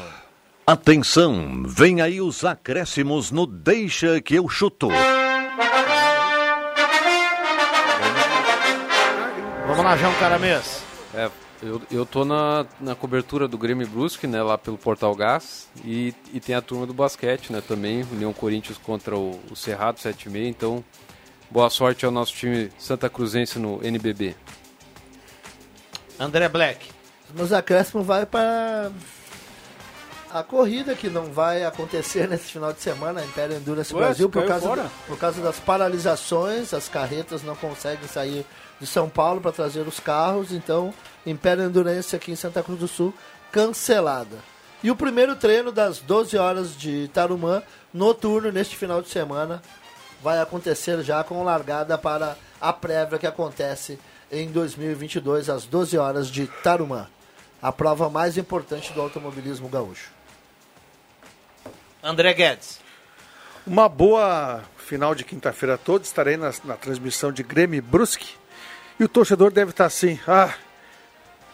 S21: Atenção, vem aí os acréscimos no Deixa que eu chuto.
S3: Vamos lá, João Caramês.
S7: É, eu, eu tô na, na cobertura do Grêmio Brusque, né, lá pelo Portal Gás, e, e tem a turma do basquete, né, também, União Corinthians contra o, o Cerrado 7,5, então boa sorte ao nosso time Santa Cruzense no NBB.
S3: André Black.
S11: Nos acréscimos vai para a corrida que não vai acontecer nesse final de semana, a Império Endurance
S8: Ué,
S11: Brasil, por causa, do- por causa das paralisações, as carretas não conseguem sair de São Paulo para trazer os carros, então Império Endurance aqui em Santa Cruz do Sul cancelada. E o primeiro treino das 12 horas de Tarumã, noturno, neste final de semana, vai acontecer já com largada para a prévia que acontece em 2022, às 12 horas de Tarumã. A prova mais importante do automobilismo gaúcho.
S3: André Guedes.
S5: Uma boa final de quinta-feira a todos. Estarei na, na transmissão de Grêmio e Brusque. E o torcedor deve estar assim, ah,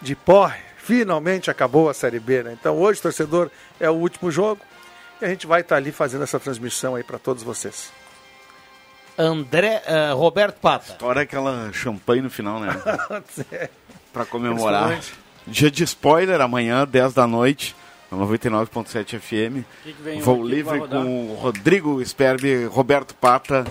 S5: de porre, finalmente acabou a Série B, né? Então hoje, torcedor, é o último jogo. E a gente vai estar ali fazendo essa transmissão aí para todos vocês.
S3: André, eh, Roberto Pata.
S9: História é aquela champanhe no final, né?
S5: É.
S9: Pra comemorar. Dia de spoiler, amanhã, 10 da noite, no 99.7 FM.
S8: Que que
S9: Vou livre com Rodrigo Sperbi, Roberto Pata.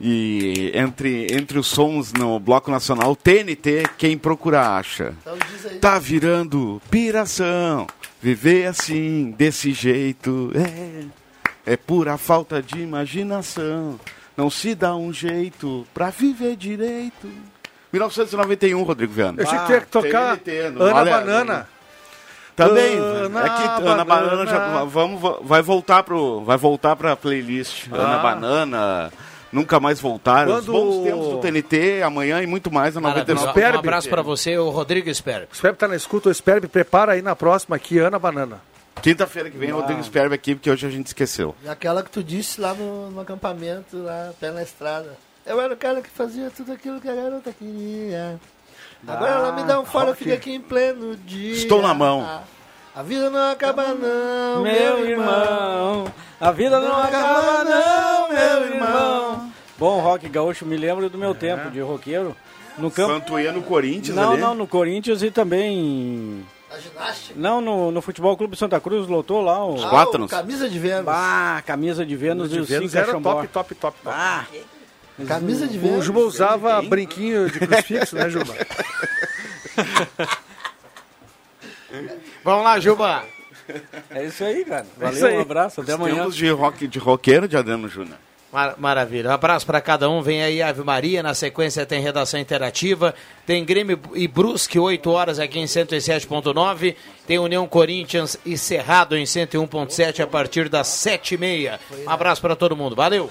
S9: E entre, entre os sons no Bloco Nacional, TNT, quem procura acha.
S11: Então.
S9: Tá virando piração. Viver assim, desse jeito, é, é pura falta de imaginação. Não se dá um jeito pra viver direito. 1991, Rodrigo Viana.
S5: Eu achei que tinha que tocar
S9: TNT,
S5: Ana Banana.
S9: Também.
S5: Ana
S9: é que Ana Banana
S5: Banana.
S9: já vamos vai voltar pro vai voltar para playlist. Ana
S5: Ah.
S9: Banana, nunca mais voltar. Os
S5: Quando-
S9: bons tempos do TNT, amanhã e muito mais na
S3: Maravilha.
S9: 99.
S3: Um abraço para você, o Rodrigo Sperbi.
S5: O Sperb tá na escuta, o Sperb prepara aí na próxima aqui, Ana Banana.
S9: Quinta-feira que vem,
S11: Ah.
S9: Rodrigo Sperbe aqui, porque hoje a gente esqueceu.
S11: E aquela que tu disse lá no, no acampamento, lá pé na estrada. Eu era o cara que fazia tudo aquilo que a garota queria. Agora ela me dá um fora, eu fico aqui em pleno dia.
S9: Estou na mão.
S11: A vida não acaba não,
S8: Meu irmão, a vida não acaba não, meu irmão. Bom, rock gaúcho, me lembro do meu tempo de roqueiro. No campo...
S9: Santo ia no Corinthians
S8: Não,
S9: ali?
S8: não, no Corinthians e também...
S11: Na ginástica?
S8: Não, no, no Futebol Clube Santa Cruz lotou lá os
S11: Ah, o Camisa de Vênus.
S8: Ah, camisa de Vênus
S5: De
S8: e o
S5: Vênus
S8: Cinco
S5: era top, top, top. top.
S8: Ah,
S11: Camisa de
S5: O
S11: Vênus.
S5: Juba usava brinquinho de crucifixo, né, Juba?
S3: Vamos lá, Juba.
S8: É isso aí, cara. Valeu,
S5: isso aí.
S8: um abraço, até
S9: Os
S8: amanhã.
S9: tempos de, rock, de roqueiro de Adriano Júnior.
S3: Mar- maravilha. Um abraço para cada um. Vem aí Ave Maria. Na sequência tem redação interativa. Tem Grêmio e Brusque, 8 horas aqui em 107.9. Tem União Corinthians e Cerrado em 101.7 a partir das 7h30. Um abraço para todo mundo. Valeu.